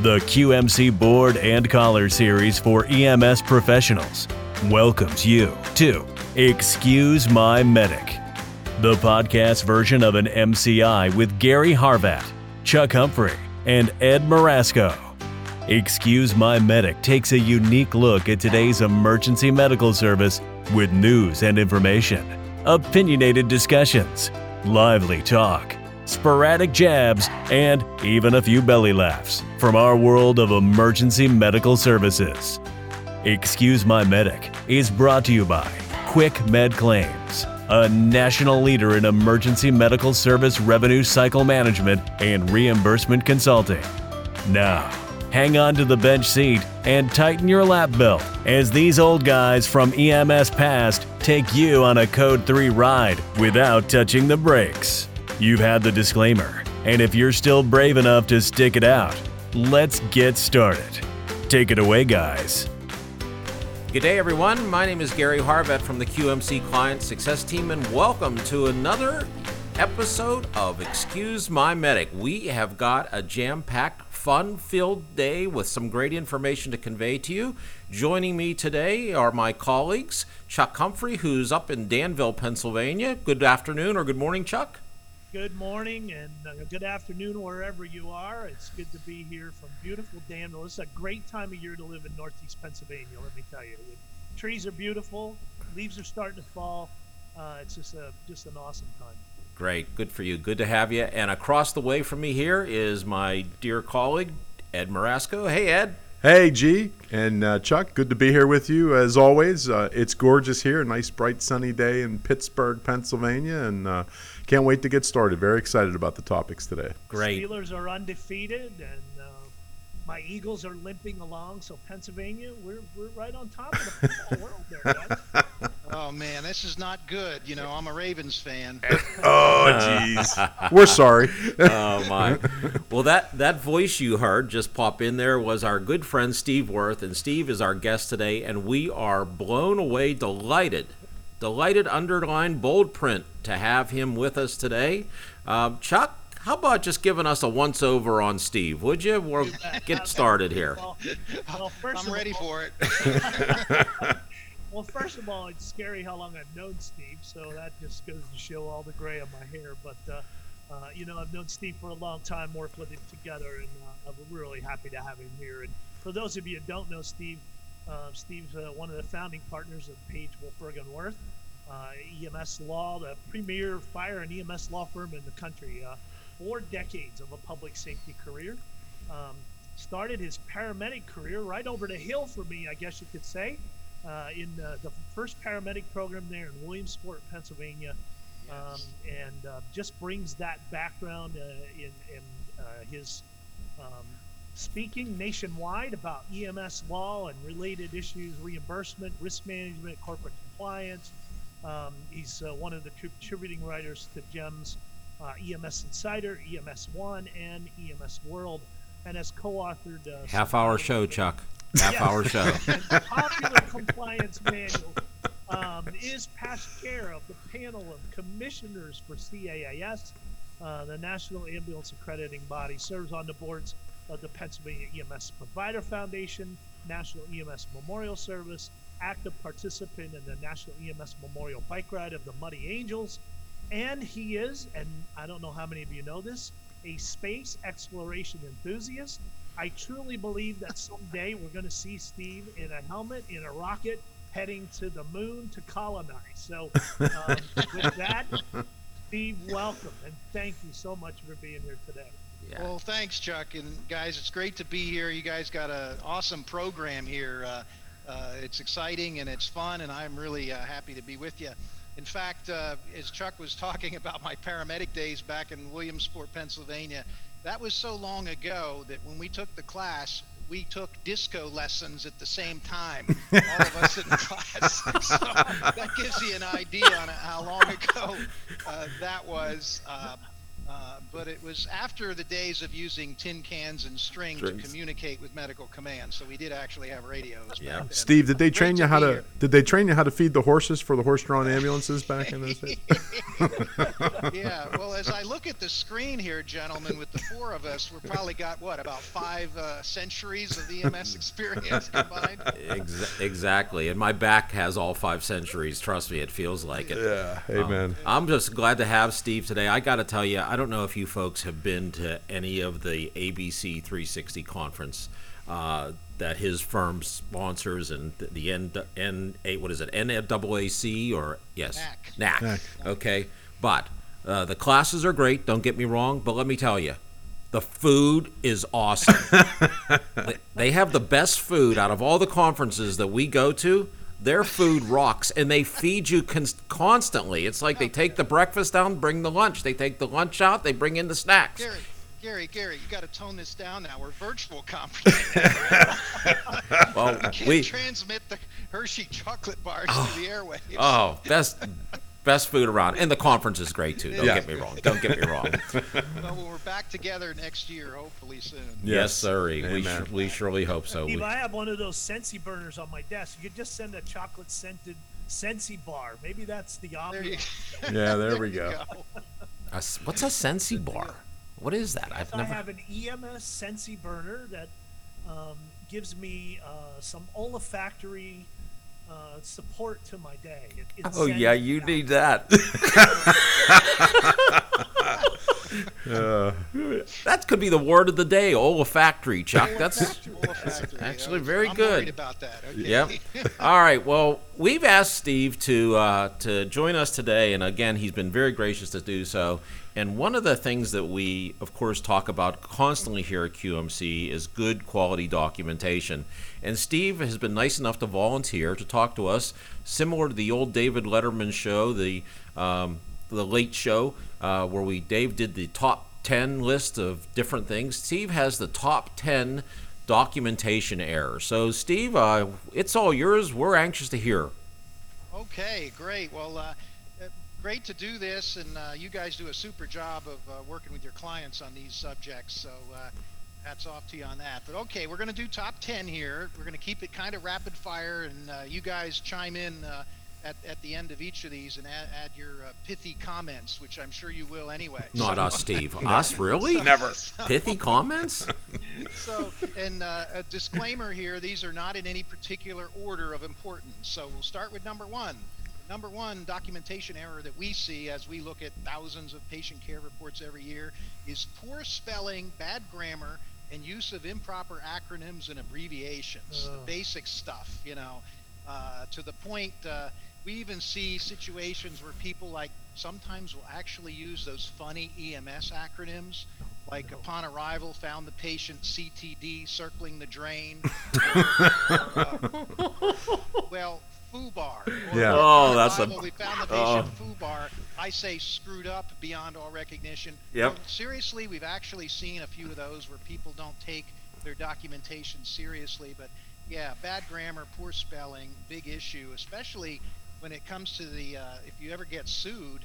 The QMC Board and Collar Series for EMS professionals welcomes you to Excuse My Medic, the podcast version of an MCI with Gary Harvat, Chuck Humphrey, and Ed Marasco. Excuse My Medic takes a unique look at today's emergency medical service with news and information, opinionated discussions, lively talk, sporadic jabs, and even a few belly laughs from our world of emergency medical services. Excuse My Medic is brought to you by Quick Med Claims, a national leader in emergency medical service revenue cycle management and reimbursement consulting. Now, hang on to the bench seat and tighten your lap belt as these old guys from EMS past take you on a Code 3 ride without touching the brakes. You've had the disclaimer, and if you're still brave enough to stick it out, let's get started. Take it away, guys. Good day, everyone. My name is Gary Harvat from the QMC Client Success Team, and welcome to another episode of Excuse My Medic. We have got a jam packed, fun filled day with some great information to convey to you. Joining me today are my colleagues, Chuck Humphrey, who's up in Danville, Pennsylvania. Good afternoon or good morning, Chuck. Good morning and uh, good afternoon wherever you are. It's good to be here from beautiful Danville. It's a great time of year to live in Northeast Pennsylvania. Let me tell you, the trees are beautiful, leaves are starting to fall. Uh, it's just a just an awesome time. Great, good for you. Good to have you. And across the way from me here is my dear colleague Ed Marasco. Hey, Ed. Hey, G and uh, Chuck. Good to be here with you as always. Uh, it's gorgeous here. A nice, bright, sunny day in Pittsburgh, Pennsylvania, and uh, can't wait to get started. Very excited about the topics today. Great. Steelers are undefeated, and uh, my Eagles are limping along. So Pennsylvania, we're we're right on top of the football world there, guys. Oh man, this is not good. You know, I'm a Ravens fan. Oh, jeez. We're sorry. oh my. Well, that that voice you heard just pop in there was our good friend Steve Wirth, and Steve is our guest today, and we are blown away, delighted, delighted, underline bold print to have him with us today. Uh, Chuck, how about just giving us a once over on Steve, would you? We'll get started here. Well, well, first I'm ready all, for it. Well, first of all, it's scary how long I've known Steve, so that just goes to show all the gray on my hair. But uh, uh, you know, I've known Steve for a long time, worked with him together, and uh, I'm really happy to have him here. And for those of you who don't know Steve, uh, Steve's uh, one of the founding partners of Page Wolfberg and Wirth, uh, EMS Law, the premier fire and EMS law firm in the country. Four decades of a public safety career. Um, started his paramedic career right over the hill for me, I guess you could say uh, in uh, the first paramedic program there in Williamsport, Pennsylvania, um, and uh, just brings that background uh, in, in uh, his um, speaking nationwide about EMS law and related issues, reimbursement, risk management, corporate compliance. Um, he's uh, one of the contributing writers to JEMS, EMS Insider, EMS One, and EMS World, and has co-authored half hour show, Chuck. Half Yes. hour show. the popular compliance manual um, is past chair of the panel of commissioners for CAAS, uh, the National Ambulance Accrediting Body, serves on the boards of the Pennsylvania EMS Provider Foundation, National EMS Memorial Service, active participant in the National EMS Memorial Bike Ride of the Muddy Angels, and he is, and I don't know how many of you know this, a space exploration enthusiast. I truly believe that someday we're going to see Steve in a helmet, in a rocket, heading to the moon to colonize. So, um, with that, Steve, welcome and thank you so much for being here today. Yeah. Well, thanks, Chuck, and guys, it's great to be here. You guys got an awesome program here. Uh, uh, it's exciting and it's fun, and I'm really uh, happy to be with you. In fact, uh, as Chuck was talking about my paramedic days back in Williamsport, Pennsylvania, that was so long ago that when we took the class, we took disco lessons at the same time, all of us in class. So that gives you an idea on how long ago uh, that was. Uh, Uh, but it was after the days of using tin cans and string Strings. to communicate with medical command. So we did actually have radios. back Yeah. then. Steve, did they Great train to you how to? here. Did they train you how to feed the horses for the horse-drawn ambulances back in those days? yeah. Well, as I look at the screen here, gentlemen, with the four of us, we've probably got what about five uh, centuries of EMS experience combined. Ex- exactly. And my back has all five centuries. Trust me, it feels like it. Yeah. Amen. I'm just glad to have Steve today. I got to tell you, I don't know if you folks have been to any of the ABC 360 conference uh, that his firm sponsors and the, the N, N, what is it, NAAC or yes, NAC. NAC. Okay, but uh, the classes are great. Don't get me wrong, but let me tell you. The food is awesome. They- they have the best food out of all the conferences that we go to. Their food rocks, and they feed you cons- constantly. It's like they take the breakfast down, bring the lunch. They take the lunch out, they bring in the snacks. Gary, Gary, Gary, you got to tone this down now. We're virtual conferencing. Well, we Can't we transmit the Hershey chocolate bars to oh. the airwaves. oh best best food around, and the conference is great too. Don't Yeah. get me wrong. Don't get me wrong. Well, we're back together next year, hopefully soon. yes, sirree. We, sh- we surely hope so. Steve, We- I have one of those Scentsy burners on my desk. You could just send a chocolate scented Scentsy bar. Maybe that's the There you. Yeah, there we you go. a s- what's a Scentsy bar? What is that? I've never. I have an EMS Scentsy burner that um, gives me uh, some olfactory uh, support to my day. It, it Oh yeah, me you out. need that. Uh, That could be the word of the day, olfactory, Chuck. That's Olfactory, actually very I'm good. worried about that. Okay. Yep. All right. Well, we've asked Steve to uh, to join us today, and again, he's been very gracious to do so. And one of the things that we, of course, talk about constantly here at QMC is good quality documentation. And Steve has been nice enough to volunteer to talk to us, similar to the old David Letterman show, the um, the Late Show, uh, where we Dave did the top ten list of different things. Steve has the top ten documentation errors. So, Steve, uh, it's all yours. We're anxious to hear. Okay, great. Well, uh, great to do this, and uh, you guys do a super job of uh, working with your clients on these subjects. So, uh, hats off to you on that. But okay, we're going to do top 10 here. We're going to keep it kind of rapid fire, and uh, you guys chime in uh, at, at the end of each of these and add, add your uh, pithy comments, which I'm sure you will anyway. Not So- us, Steve. us, really? Never. Pithy comments? so, and uh, a disclaimer here: these are not in any particular order of importance. So we'll start with number one. Number one documentation error that we see as we look at thousands of patient care reports every year is poor spelling, bad grammar, and use of improper acronyms and abbreviations. The basic stuff, you know, uh, to the point. Uh, we even see situations where people like sometimes will actually use those funny EMS acronyms, like upon arrival found the patient CTD circling the drain. Uh, well, FUBAR. Or Yeah. Oh, upon that's a- arrival, we found the patient FUBAR. I say screwed up beyond all recognition. Yep. No, seriously, we've actually seen a few of those where people don't take their documentation seriously. But yeah, bad grammar, poor spelling, big issue, especially when it comes to the uh, if you ever get sued.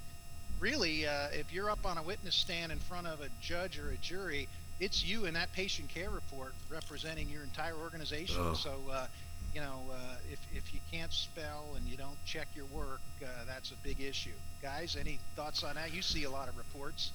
Really, uh, if you're up on a witness stand in front of a judge or a jury, it's you in that patient care report representing your entire organization. Ugh. So, uh, you know, uh, if, if you can't spell and you don't check your work, uh, that's a big issue. Guys, any thoughts on that? You see a lot of reports.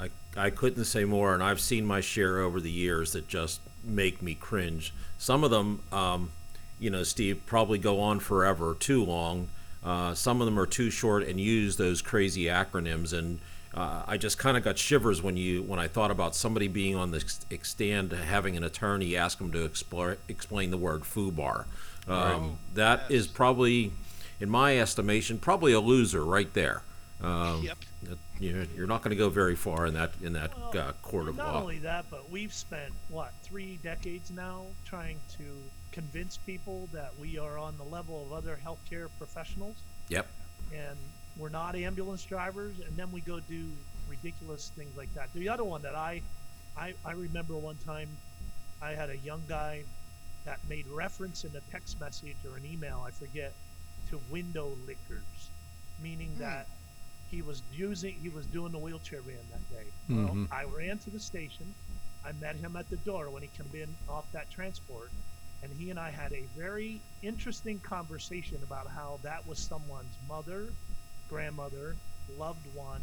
I, I couldn't say more, and I've seen my share over the years that just make me cringe. Some of them, um, you know, Steve, probably go on forever, too long. Uh, some of them are too short and use those crazy acronyms, and uh, I just kind of got shivers when you when I thought about somebody being on the ex- stand having an attorney ask them to explore, explain the word FUBAR. Um, That is probably, in my estimation, probably a loser right there. Um, Yep. You're, you're not going to go very far in that in that Well, uh, court of Not law. Not only that, but we've spent what three decades now trying to convince people that we are on the level of other healthcare professionals, Yep. and we're not ambulance drivers. And then we go do ridiculous things like that. The other one that I, I, I remember one time, I had a young guy that made reference in a text message or an email, I forget, to window lickers, meaning Hmm. that he was using he was doing the wheelchair van that day. Well, Mhm. I ran to the station. I met him at the door when he came in off that transport, and he and I had a very interesting conversation about how that was someone's mother, grandmother, loved one,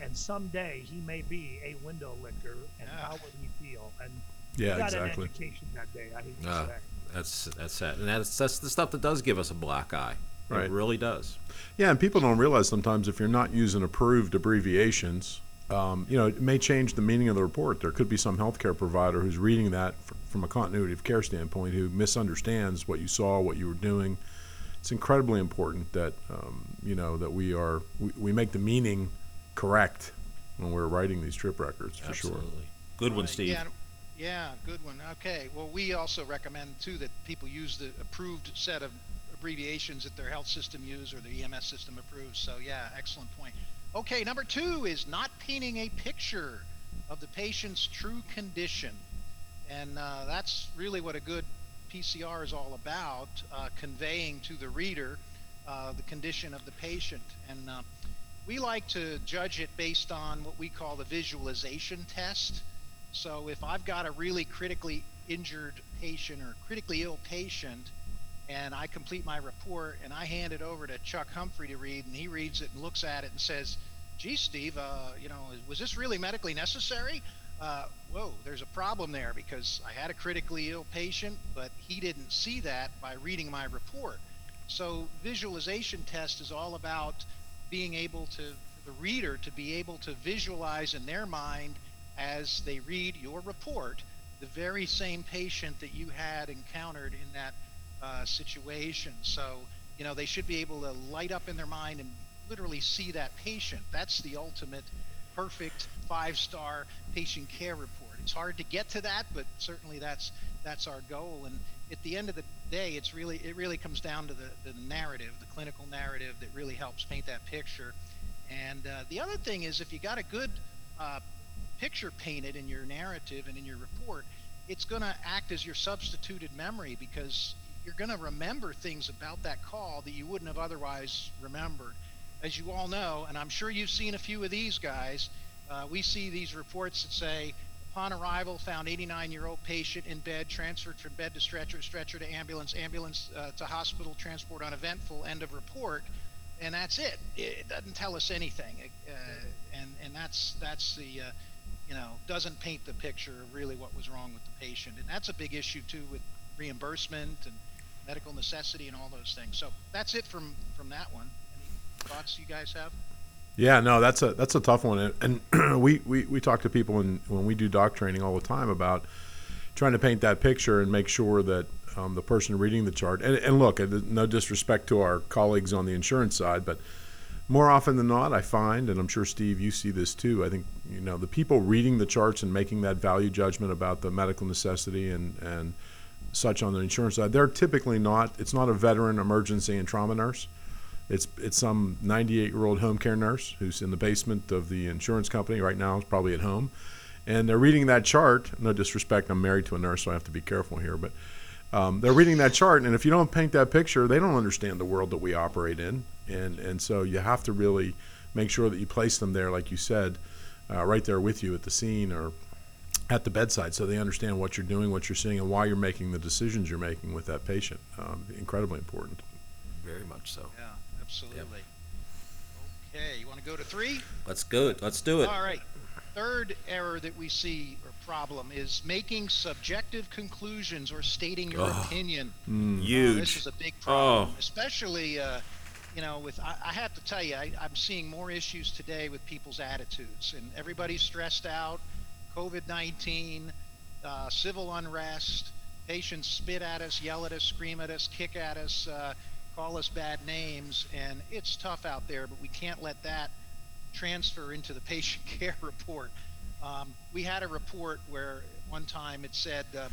and someday he may be a window licker, and Yeah. how would he feel? And Yeah, he got exactly. an education that day. I hate to Ah, say. that's that's sad, and that's that's the stuff that does give us a black eye. Right. It really does. Yeah, and people don't realize sometimes if you're not using approved abbreviations, um, you know, it may change the meaning of the report. There could be some healthcare provider who's reading that f- from a continuity of care standpoint who misunderstands what you saw, what you were doing. It's incredibly important that um, you know that we are we, we make the meaning correct when we're writing these trip records for sure. Good one, Steve. Yeah, yeah, good one. Okay. Well, we also recommend too that people use the approved set of abbreviations that their health system use or the EMS system approves. So yeah, excellent point. Okay, number two is not painting a picture of the patient's true condition, and uh, that's really what a good PCR is all about, uh, conveying to the reader uh, the condition of the patient. And uh, we like to judge it based on what we call the visualization test. So if I've got a really critically injured patient or critically ill patient, and I complete my report and I hand it over to Chuck Humphrey to read, and he reads it and looks at it and says, "Gee, Steve, uh, you know, was this really medically necessary?" Uh, whoa, there's a problem there because I had a critically ill patient, but he didn't see that by reading my report. So visualization test is all about being able to the reader to be able to visualize in their mind as they read your report the very same patient that you had encountered in that uh, situation. So, you know, they should be able to light up in their mind and literally see that patient. That's the ultimate perfect five star patient care report. It's hard to get to that, but certainly that's that's our goal. And at the end of the day, it's really it really comes down to the, the narrative, the clinical narrative that really helps paint that picture. And uh, the other thing is, if you got a good uh, picture painted in your narrative and in your report, it's going to act as your substituted memory because you're going to remember things about that call that you wouldn't have otherwise remembered. As you all know, and I'm sure you've seen a few of these guys, uh, we see these reports that say, upon arrival, found 89-year-old patient in bed, transferred from bed to stretcher, stretcher to ambulance, ambulance uh, to hospital, transport uneventful, end of report, and that's it. It doesn't tell us anything, uh, and and that's that's the uh, you know doesn't paint the picture of really what was wrong with the patient, and that's a big issue too with reimbursement and medical necessity and all those things. So that's it from from that one. Any thoughts you guys have? Yeah, no, that's a that's a tough one, and, and we, we we talk to people when when we do doc training all the time about trying to paint that picture and make sure that um, the person reading the chart and, and look, no disrespect to our colleagues on the insurance side, but more often than not, I find, and I'm sure Steve, you see this too. I think you know the people reading the charts and making that value judgment about the medical necessity and and such on the insurance side, they're typically not. It's not a veteran emergency and trauma nurse. It's it's some 98 year old home care nurse who's in the basement of the insurance company right now. Is probably at home, and they're reading that chart. No disrespect, I'm married to a nurse, so I have to be careful here. But um, they're reading that chart, and if you don't paint that picture, they don't understand the world that we operate in, and and so you have to really make sure that you place them there, like you said, uh, right there with you at the scene or at the bedside, so they understand what you're doing, what you're seeing, and why you're making the decisions you're making with that patient. Um, incredibly important. Very much so. Absolutely. Okay, you want to go to three? Let's go. it. Let's do it. All right. Third error that we see or problem is making subjective conclusions or stating your Oh, opinion. Huge. this is a big problem, Oh. especially uh, you know with I, I have to tell you I, I'm seeing more issues today with people's attitudes and everybody's stressed out. COVID-19, uh, civil unrest, patients spit at us, yell at us, scream at us, kick at us, uh, call us bad names, and it's tough out there. But we can't let that transfer into the patient care report. Um, we had a report where one time it said uh,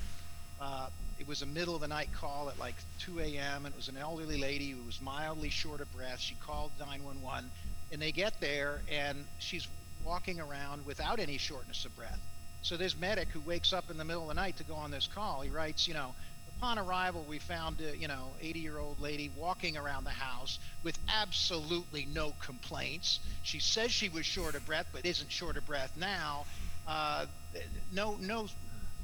uh, it was a middle of the night call at like 2 a.m. and it was an elderly lady who was mildly short of breath. She called 911 and they get there and she's walking around without any shortness of breath. So this medic who wakes up in the middle of the night to go on this call, he writes, you know, upon arrival, we found a, you know 80 year old lady walking around the house with absolutely no complaints. She says she was short of breath, but isn't short of breath now. Uh, no no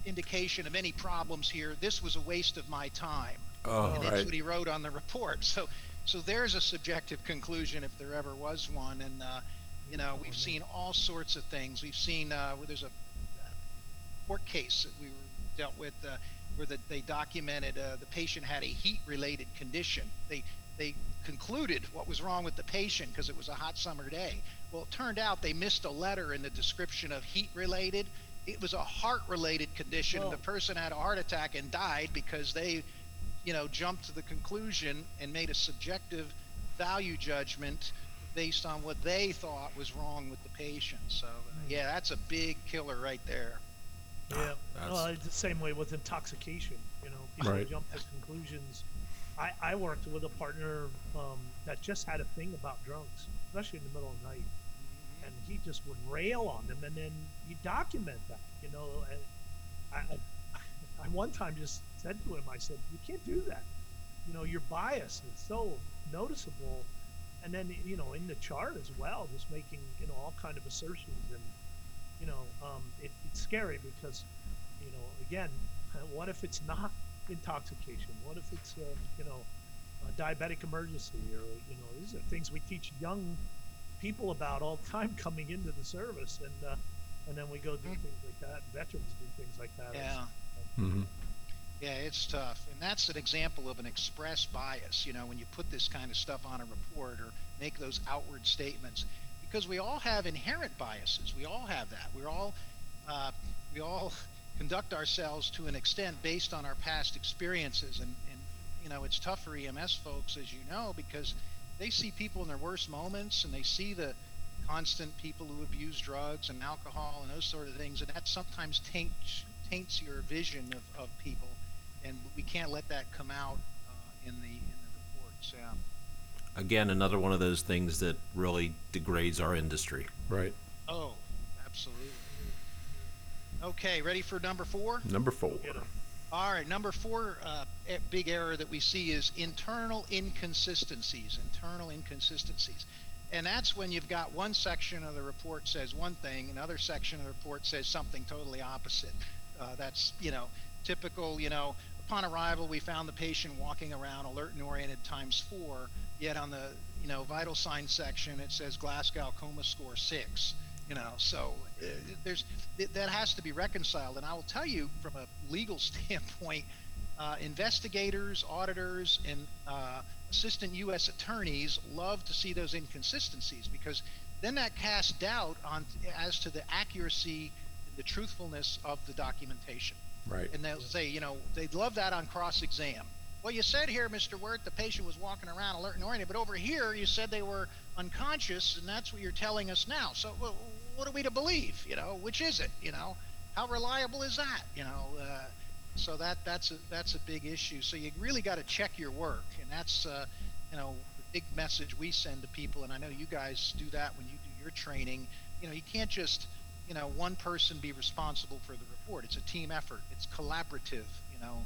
indication of any problems here. This was a waste of my time. Oh, and that's right. what he wrote on the report. So so there's a subjective conclusion if there ever was one. And uh, you know we've seen all sorts of things. We've seen uh, where there's a court case that we were dealt with uh, where the, they documented uh, the patient had a heat-related condition. They they concluded what was wrong with the patient because it was a hot summer day. Well, it turned out they missed a letter in the description of heat-related. It was a heart-related condition. and Oh. The person had a heart attack and died because they, you know, jumped to the conclusion and made a subjective value judgment based on what they thought was wrong with the patient. So, uh, yeah, that's a big killer right there. Yeah. that's- Well, it's the same way with intoxication. You know, people Right. jump to conclusions. I, I worked with a partner um, that just had a thing about drunks, especially in the middle of the night, and he just would rail on them, and then you document that. You know, and I, I, I one time just said to him, I said, "You can't do that. You know, your bias is so noticeable." And then, you know, in the chart as well, just making you know all kind of assertions and you know, um, it, it's scary because, you know, again, what if it's not intoxication? What if it's, uh, you know, a diabetic emergency or, you know, these are things we teach young people about all the time coming into the service. And, uh, and then we go do Mhm. things like that. Veterans do things like that. It's- Yeah. hmm Yeah, it's tough. And that's an example of an express bias, you know, when you put this kind of stuff on a report or make those outward statements. Because we all have inherent biases. We all have that. We're all, uh, we all conduct ourselves to an extent based on our past experiences. And, and, you know, it's tough for EMS folks, as you know, because they see people in their worst moments and they see the constant people who abuse drugs and alcohol and those sort of things. And that sometimes taints, taints your vision of, of people and we can't let that come out uh, in the in the reports. Yeah. Again, another one of those things that really degrades our industry. Right. Oh, absolutely. Okay, ready for number four? Number four. Get 'em. All right, number four uh, big error that we see is internal inconsistencies. Internal inconsistencies. And that's when you've got one section of the report says one thing, another section of the report says something totally opposite. Uh, that's, you know, typical, you know, upon arrival, we found the patient walking around alert and oriented times four, yet on the, you know, vital signs section, it says Glasgow coma score six. You know, so uh, there's that has to be reconciled. And I will tell you, from a legal standpoint, uh, investigators, auditors, and uh, assistant U.S. attorneys love to see those inconsistencies because then that casts doubt on as to the accuracy and the truthfulness of the documentation. Right. And they'll say, you know, they'd love that on cross exam. Well, you said here, Mr. Wirth, the patient was walking around alert and oriented, but over here you said they were unconscious, and that's what you're telling us now. So, what are we to believe? You know, which is it? You know, how reliable is that? You know, uh, so that that's a that's a big issue. So you really got to check your work, and that's uh, you know the big message we send to people. And I know you guys do that when you do your training. You know, you can't just you know one person be responsible for the report. It's a team effort. It's collaborative. You know,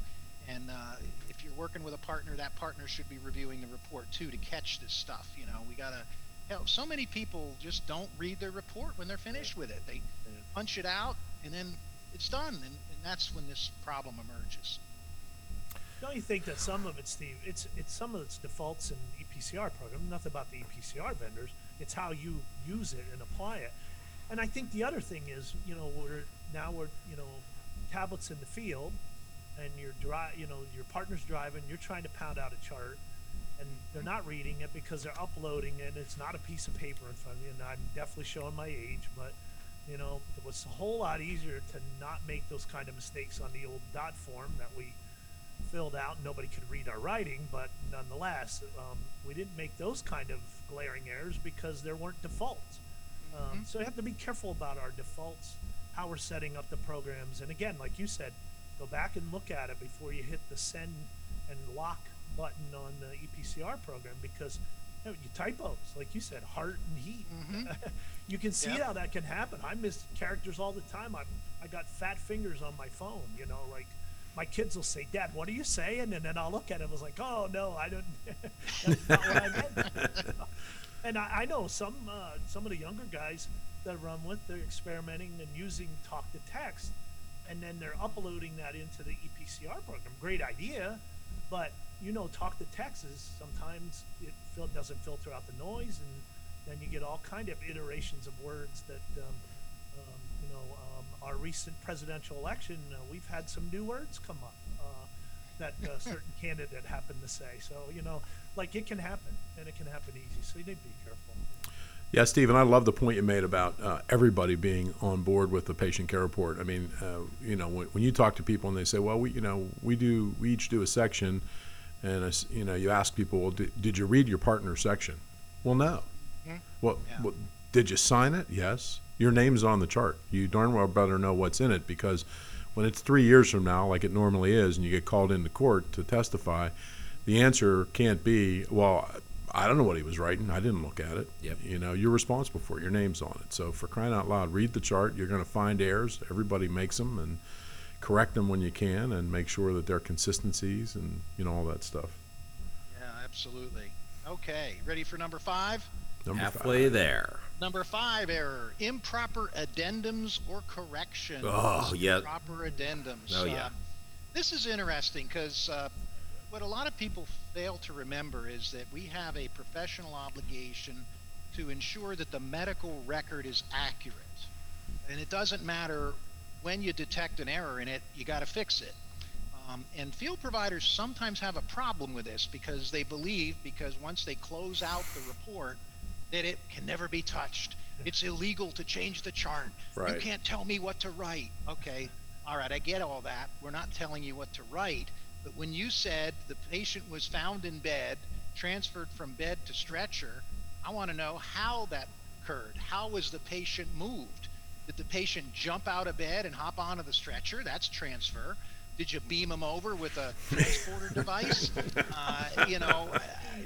and uh, if you're working with a partner, that partner should be reviewing the report too to catch this stuff. You know, we gotta. Hell, so many people just don't read their report when they're finished with it. They punch it out and then it's done, and, and that's when this problem emerges. Don't you think that some of it, Steve? It's it's some of its defaults in the EPCR program. Nothing about the EPCR vendors. It's how you use it and apply it. And I think the other thing is, you know, we're now we're you know tablets in the field, and you're dri you know your partner's driving. You're trying to pound out a chart, and they're not reading it because they're uploading it. And it's not a piece of paper in front of you. And I'm definitely showing my age, but you know, it was a whole lot easier to not make those kind of mistakes on the old dot form that we filled out. Nobody could read our writing, but nonetheless, um, we didn't make those kind of glaring errors because there weren't defaults. Um, so you have to be careful about our defaults, how we're setting up the programs, and again, like you said, go back and look at it before you hit the send and lock button on the EPCR program because you, know, you typos, like you said, heart and heat. you can see Yep. how that can happen. I miss characters all the time. I I got fat fingers on my phone, you know, like my kids will say, "Dad, what are you saying?" And then I'll look at it. I was like, "Oh no, I don't. that's not what I meant." and I, I know some uh, some of the younger guys that I run with, they're experimenting and using talk to text, and then they're uploading that into the EPCR program. Great idea, but you know, talk to Texas. sometimes it fil- doesn't filter out the noise, and then you get all kind of iterations of words that. Um, um, you know, um, our recent presidential election, uh, we've had some new words come up uh, that a certain candidate happened to say. So, you know, like it can happen, and it can happen easy. So you need to be careful. Yeah, Stephen, I love the point you made about uh, everybody being on board with the patient care report. I mean, uh, you know, when, when you talk to people and they say, "Well, we, you know, we do, we each do a section," and it's, you know, you ask people, "Well, did, did you read your partner's section?" Well, no. Well, Yeah. well, did you sign it? Yes. Your name's on the chart. You darn well better know what's in it because when it's three years from now, like it normally is, and you get called into court to testify, the answer can't be, well, I don't know what he was writing. I didn't look at it. Yep. You know, you're responsible for it. Your name's on it. So for crying out loud, read the chart. You're going to find errors. Everybody makes them and correct them when you can and make sure that there are consistencies and, you know, all that stuff. Yeah, absolutely. Okay, ready for number five? Number Halfway five. there. Number five error: improper addendums or corrections. Oh, yeah. Improper addendums. Oh, yeah. Uh, this is interesting because uh, what a lot of people fail to remember is that we have a professional obligation to ensure that the medical record is accurate, and it doesn't matter when you detect an error in it, you got to fix it. Um, and field providers sometimes have a problem with this because they believe because once they close out the report that it can never be touched. It's illegal to change the chart. You can't tell me what to write. Okay, all right, I get all that. We're not telling you what to write. But when you said the patient was found in bed, transferred from bed to stretcher, I want to know how that occurred. How was the patient moved? Did the patient jump out of bed and hop onto the stretcher? That's transfer. Did you beam him over with a transporter device? Uh, you know,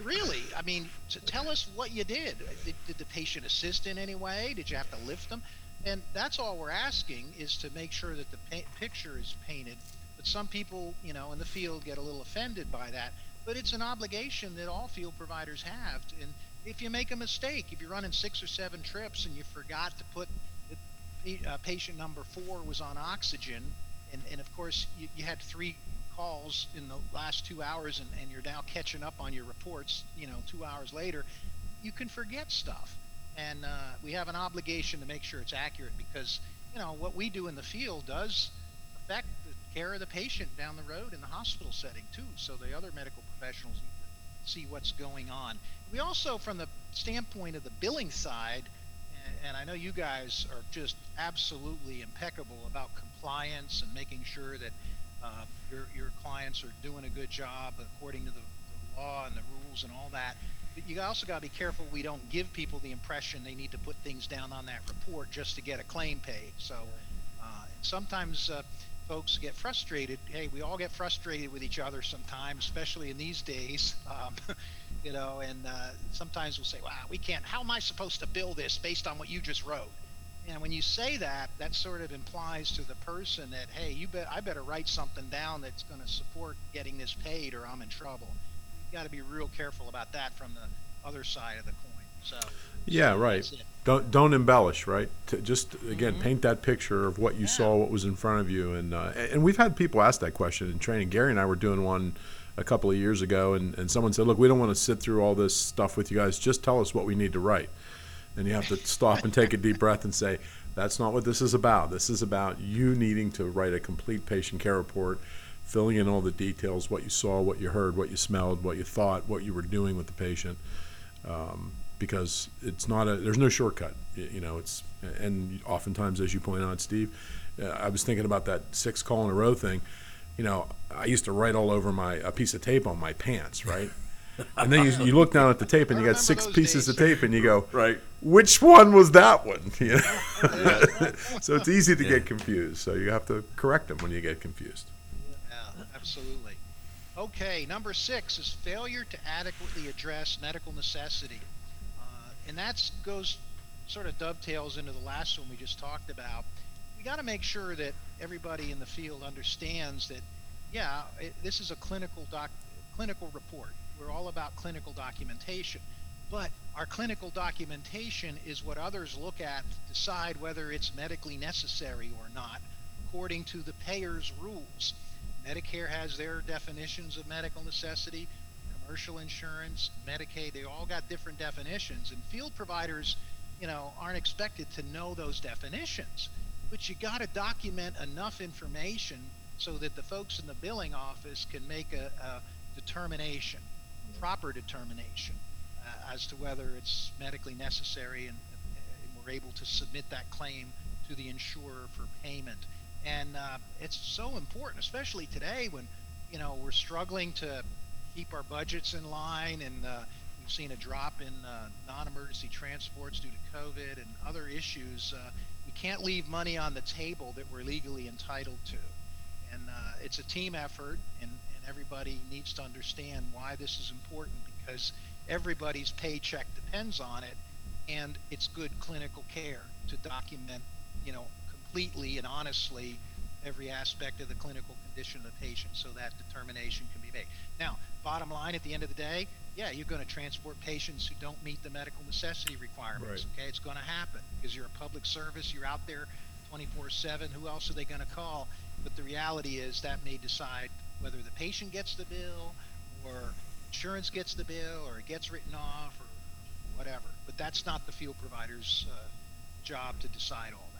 really, I mean, to tell us what you did. did. Did the patient assist in any way? Did you have to lift them? And that's all we're asking is to make sure that the pa- picture is painted. Some people, you know, in the field get a little offended by that. But it's an obligation that all field providers have. And if you make a mistake, if you're running six or seven trips and you forgot to put uh, patient number four was on oxygen, and, and of course you, you had three calls in the last two hours, and, and you're now catching up on your reports, you know, two hours later, you can forget stuff. And uh, we have an obligation to make sure it's accurate because, you know, what we do in the field does affect care of the patient down the road in the hospital setting too. So the other medical professionals need to see what's going on. We also, from the standpoint of the billing side, and, I know you guys are just absolutely impeccable about compliance and making sure that uh, your your clients are doing a good job according to the, the law and the rules and all that. But you also got to be careful we don't give people the impression they need to put things down on that report just to get a claim paid. So uh, sometimes uh, folks get frustrated. Hey, we all get frustrated with each other sometimes, especially in these days. Um, you know, and uh, sometimes we'll say, "Wow, we can't. How am I supposed to bill this based on what you just wrote?" And when you say that, that sort of implies to the person that, "Hey, you bet I better write something down that's going to support getting this paid, or I'm in trouble." You got to be real careful about that from the other side of the coin. So Yeah, right. Don't don't embellish, right? To just again paint that picture of what you saw, what was in front of you, and uh, and we've had people ask that question in training. Gary and I were doing one a couple of years ago, and, and someone said, "Look, we don't want to sit through all this stuff with you guys. Just tell us what we need to write." And you have to stop and take a deep breath and say, "That's not what this is about. This is about you needing to write a complete patient care report." Filling in all the details, what you saw, what you heard, what you smelled, what you thought, what you were doing with the patient, because it's not a there's no shortcut you know it's and oftentimes as you point out steve uh, i was thinking about that six call in a row thing you know i used to write all over my a piece of tape on my pants right and then you, you look down at the tape and I you got six pieces days. of tape and you go Right. which one was that one you know? so it's easy to get confused so you have to correct them when you get confused Yeah, absolutely. Okay, number six is failure to adequately address medical necessity. And that goes sort of dovetails into the last one we just talked about. We got to make sure that everybody in the field understands that yeah, it, this is a clinical doc, clinical report. We're all about clinical documentation, but our clinical documentation is what others look at to decide whether it's medically necessary or not, according to the payer's rules. Medicare has their definitions of medical necessity, commercial insurance, Medicaid, they all got different definitions, and field providers, you know, aren't expected to know those definitions. But you got to document enough information so that the folks in the billing office can make a, a determination, a proper determination, uh, as to whether it's medically necessary, and, and, we're able to submit that claim to the insurer for payment. And uh, it's so important, especially today when you know we're struggling to keep our budgets in line, and uh, we've seen a drop in uh, non-emergency transports due to COVID and other issues. Uh, we can't leave money on the table that we're legally entitled to and uh, it's a team effort, and, and everybody needs to understand why this is important because everybody's paycheck depends on it, and it's good clinical care to document, you know, completely and honestly every aspect of the clinical condition of the patient so that determination can be made. Now, bottom line at the end of the day, yeah, you're going to transport patients who don't meet the medical necessity requirements. Right. Okay, it's going to happen because you're a public service, you're out there 24 7. Who else are they going to call? But the reality is that may decide whether the patient gets the bill or insurance gets the bill or it gets written off or whatever. But that's not the field provider's uh, job to decide all.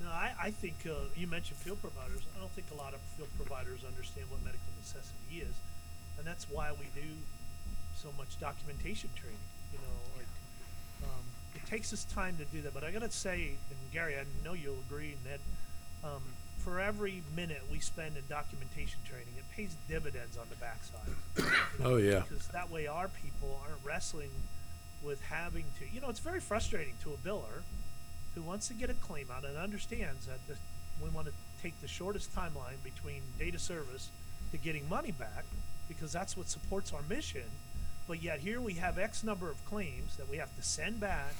No, I, I think uh, you mentioned field providers. I don't think a lot of field providers understand what medical necessity is, and that's why we do so much documentation training. You know, like um, it takes us time to do that. But I got to say, and Gary, I know you'll agree, Ned, um, for every minute we spend in documentation training, it pays dividends on the backside. You know, oh yeah. Because that way our people aren't wrestling with having to. You know, it's very frustrating to a biller who wants to get a claim out and understands that we want to take the shortest timeline between data service to getting money back because that's what supports our mission. But yet here we have X number of claims that we have to send back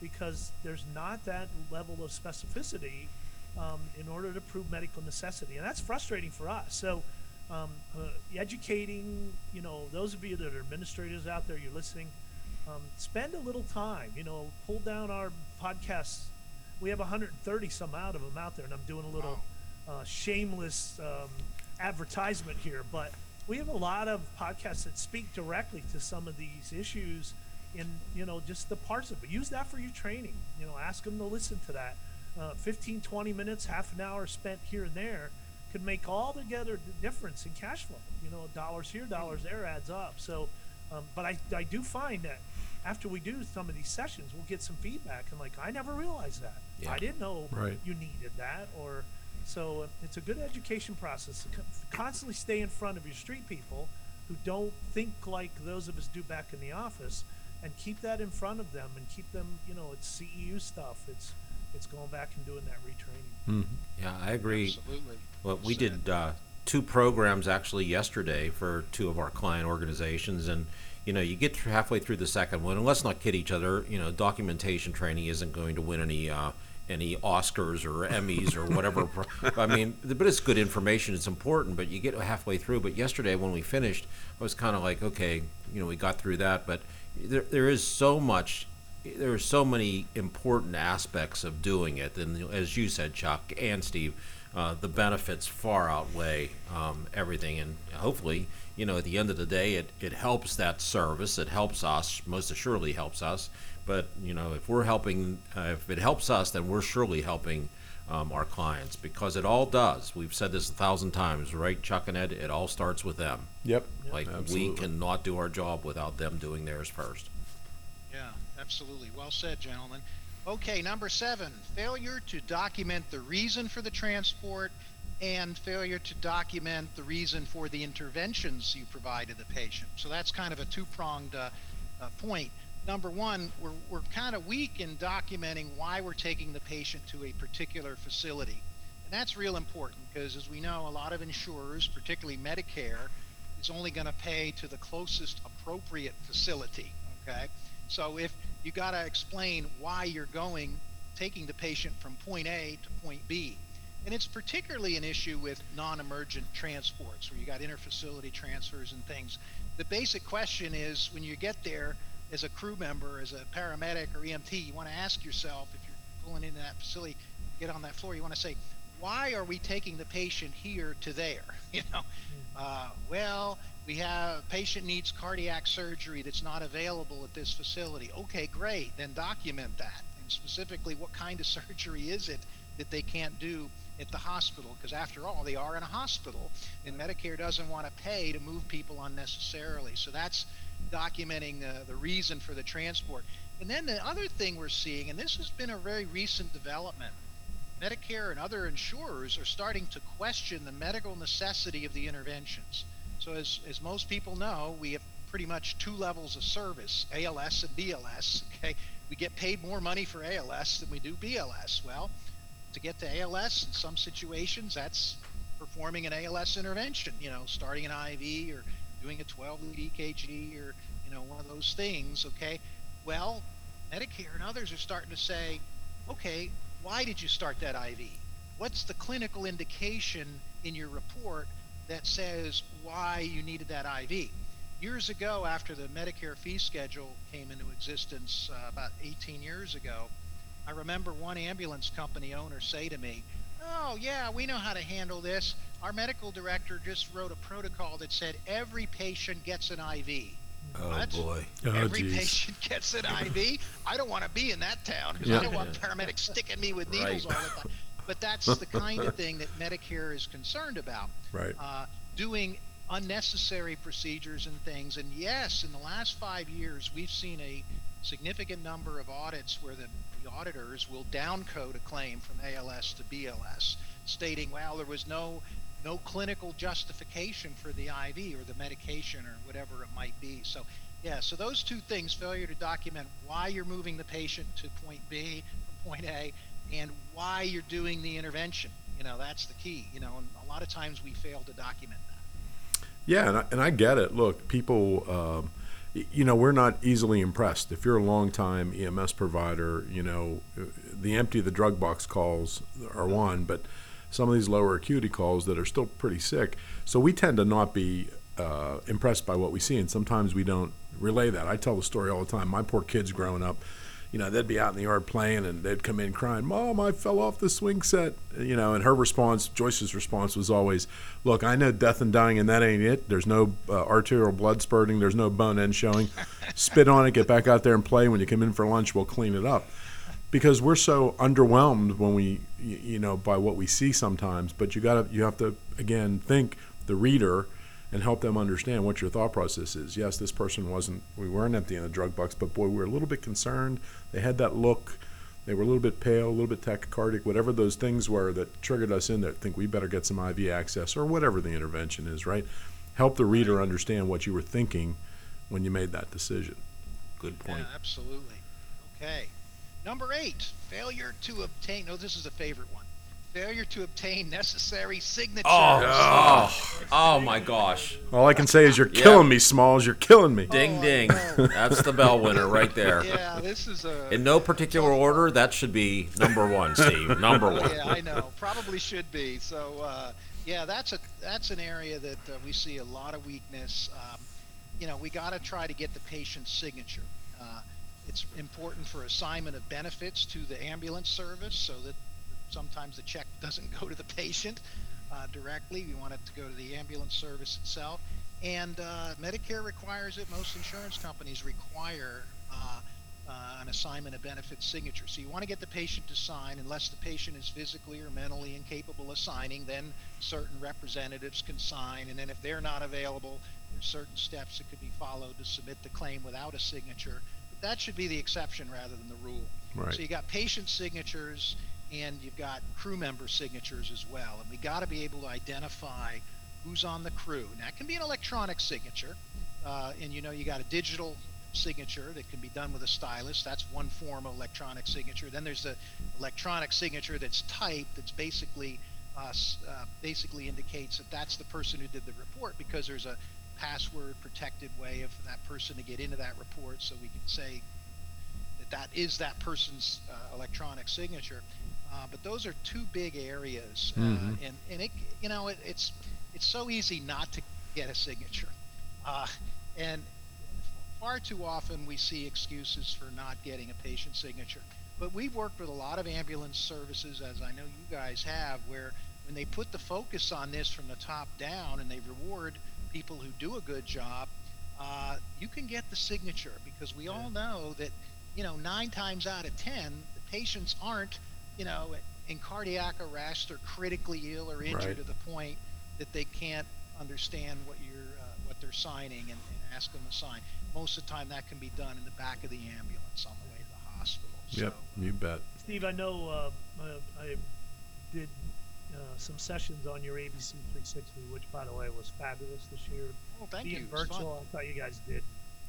because there's not that level of specificity um, in order to prove medical necessity, and that's frustrating for us. So, um, uh, educating, you know, those of you that are administrators out there, you're listening. Um, spend a little time, you know, pull down our podcasts. We have 130 some out of them out there, and I'm doing a little uh, shameless um, advertisement here, but we have a lot of podcasts that speak directly to some of these issues in you know just the parts of it use that for your training you know ask them to listen to that uh, 15, 20 minutes, half an hour spent here and there could make all together the difference in cash flow. You know, dollars here, dollars there adds up. So, um, but I, I do find that after we do some of these sessions, we'll get some feedback and like, I never realized that. Yeah. I didn't know right. you needed that. Or so uh, it's a good education process to constantly stay in front of your street people who don't think like those of us do back in the office and keep that in front of them and keep them, you know, it's CEU stuff. It's, it's going back and doing that retraining. Mm-hmm. Yeah, I agree. Absolutely. Well, we did uh, two programs actually yesterday for two of our client organizations, and you know, you get halfway through the second one, and let's not kid each other. You know, documentation training isn't going to win any. Uh, any Oscars or Emmys or whatever. I mean, but it's good information. It's important. But you get halfway through. But yesterday when we finished, I was kind of like, okay, you know, we got through that. But there, there is so much there are so many important aspects of doing it, and as you said, Chuck and Steve, uh, the benefits far outweigh um, everything. And hopefully, you know, at the end of the day, it, it helps that service. It helps us, most assuredly helps us. But, you know, if we're helping, uh, if it helps us, then we're surely helping um, our clients because it all does. We've said this a thousand times, right, Chuck and Ed? It all starts with them. Yep. Like, Absolutely. we cannot do our job without them doing theirs first. Yeah, absolutely. Well said, gentlemen. Okay, number seven failure to document the reason for the transport and failure to document the reason for the interventions you provide to the patient. So that's kind of a two pronged uh, uh, point. Number one, we're, we're kind of weak in documenting why we're taking the patient to a particular facility. And that's real important because, as we know, a lot of insurers, particularly Medicare, is only going to pay to the closest appropriate facility. Okay? So if you got to explain why you're going, taking the patient from point A to point B. And it's particularly an issue with non-emergent transports where you got interfacility transfers and things. The basic question is when you get there as a crew member, as a paramedic or EMT, you want to ask yourself if you're pulling into that facility, get on that floor, you want to say, why are we taking the patient here to there? You know, uh, well, we have patient needs cardiac surgery that's not available at this facility. Okay, great. Then document that. And specifically, what kind of surgery is it that they can't do at the hospital? Because after all, they are in a hospital, and Medicare doesn't want to pay to move people unnecessarily. So that's documenting uh, the reason for the transport. And then the other thing we're seeing, and this has been a very recent development, Medicare and other insurers are starting to question the medical necessity of the interventions. So, as, as most people know, we have pretty much two levels of service ALS and BLS. Okay, we get paid more money for ALS than we do BLS. Well, to get to ALS, in some situations, that's performing an ALS intervention, you know, starting an IV or doing a 12 lead EKG or, you know, one of those things. Okay, well, Medicare and others are starting to say, okay, why did you start that IV? What's the clinical indication in your report that says why you needed that IV? Years ago, after the Medicare fee schedule came into existence uh, about 18 years ago, I remember one ambulance company owner say to me, Oh, yeah, we know how to handle this. Our medical director just wrote a protocol that said every patient gets an IV. Oh What? boy. Oh, Every geez. patient gets an IV. I don't want to be in that town because Yeah. I don't want paramedics sticking me with needles Right. all the time. But that's the kind of thing that Medicare is concerned about. Right. Uh, doing unnecessary procedures and things. And yes, in the last five years, we've seen a significant number of audits where the, auditors will downcode a claim from ALS to BLS, stating, well, there was no no clinical justification for the IV or the medication or whatever it might be. So, yeah, so those two things failure to document why you're moving the patient to point B from point A and why you're doing the intervention. You know, that's the key. You know, and a lot of times we fail to document that. Yeah, and I, and I get it. Look, people, um, you know, we're not easily impressed. If you're a long-time EMS provider, you know, the empty the drug box calls are one, but some of these lower acuity calls that are still pretty sick. So we tend to not be uh, impressed by what we see, and sometimes we don't relay that. I tell the story all the time. My poor kids growing up, you know, they'd be out in the yard playing, and they'd come in crying, "Mom, I fell off the swing set." You know, and her response, Joyce's response, was always, "Look, I know death and dying, and that ain't it. There's no uh, arterial blood spurting. There's no bone end showing. Spit on it. Get back out there and play. When you come in for lunch, we'll clean it up." because we're so underwhelmed when we you know by what we see sometimes but you got to you have to again think the reader and help them understand what your thought process is yes this person wasn't we weren't emptying the drug box but boy we were a little bit concerned they had that look they were a little bit pale a little bit tachycardic whatever those things were that triggered us in there think we better get some iv access or whatever the intervention is right help the reader understand what you were thinking when you made that decision Good point. Yeah, absolutely. Okay. Number eight, failure to obtain. No, this is a favorite one. Failure to obtain necessary signatures. Oh, oh my gosh. all i can say is you're Yeah. killing me smalls you're killing me Ding Oh, ding. That's the bell winner right there. Yeah, this is a. In no particular order, that should be number one, Steve. Number one. yeah, I know. Probably should be. So, uh, yeah, that's a that's an area that uh, we see a lot of weakness. Um, you know, we got to try to get the patient's signature. Uh, it's important for assignment of benefits to the ambulance service, so that sometimes the check doesn't go to the patient uh, directly. We want it to go to the ambulance service itself. And uh, Medicare requires it. Most insurance companies require uh, uh, an assignment of benefits signature. So you want to get the patient to sign, unless the patient is physically or mentally incapable of signing, then certain representatives can sign. And then if they're not available, there's certain steps that could be followed to submit the claim without a signature. But that should be the exception rather than the rule. Right. So you got patient signatures and you've got crew member signatures as well. And we got to be able to identify who's on the crew. Now, it can be an electronic signature, uh, and you know, you got a digital signature that can be done with a stylus. That's one form of electronic signature. Then there's the electronic signature that's typed. That's basically uh, uh, basically indicates that that's the person who did the report because there's a password protected way of that person to get into that report, so we can say that that is that person's uh, electronic signature. Uh, but those are two big areas, uh, and and it you know it, it's it's so easy not to get a signature, uh, and far too often we see excuses for not getting a patient signature. But we've worked with a lot of ambulance services, as I know you guys have, where when they put the focus on this from the top down and they reward people who do a good job, uh, you can get the signature because we all know that, you know, nine times out of ten, the patients aren't, you know, in cardiac arrest or critically ill or injured Right. to the point that they can't understand what you're uh, what they're signing and, and ask them to sign. Most of the time, that can be done in the back of the ambulance on the way to the hospital. Yep, you bet. Steve, I know uh, I, I did uh, some sessions on your ABC 360, which, by the way, was fabulous this year. oh, thank Being you. It was fun. virtual, I thought you guys did.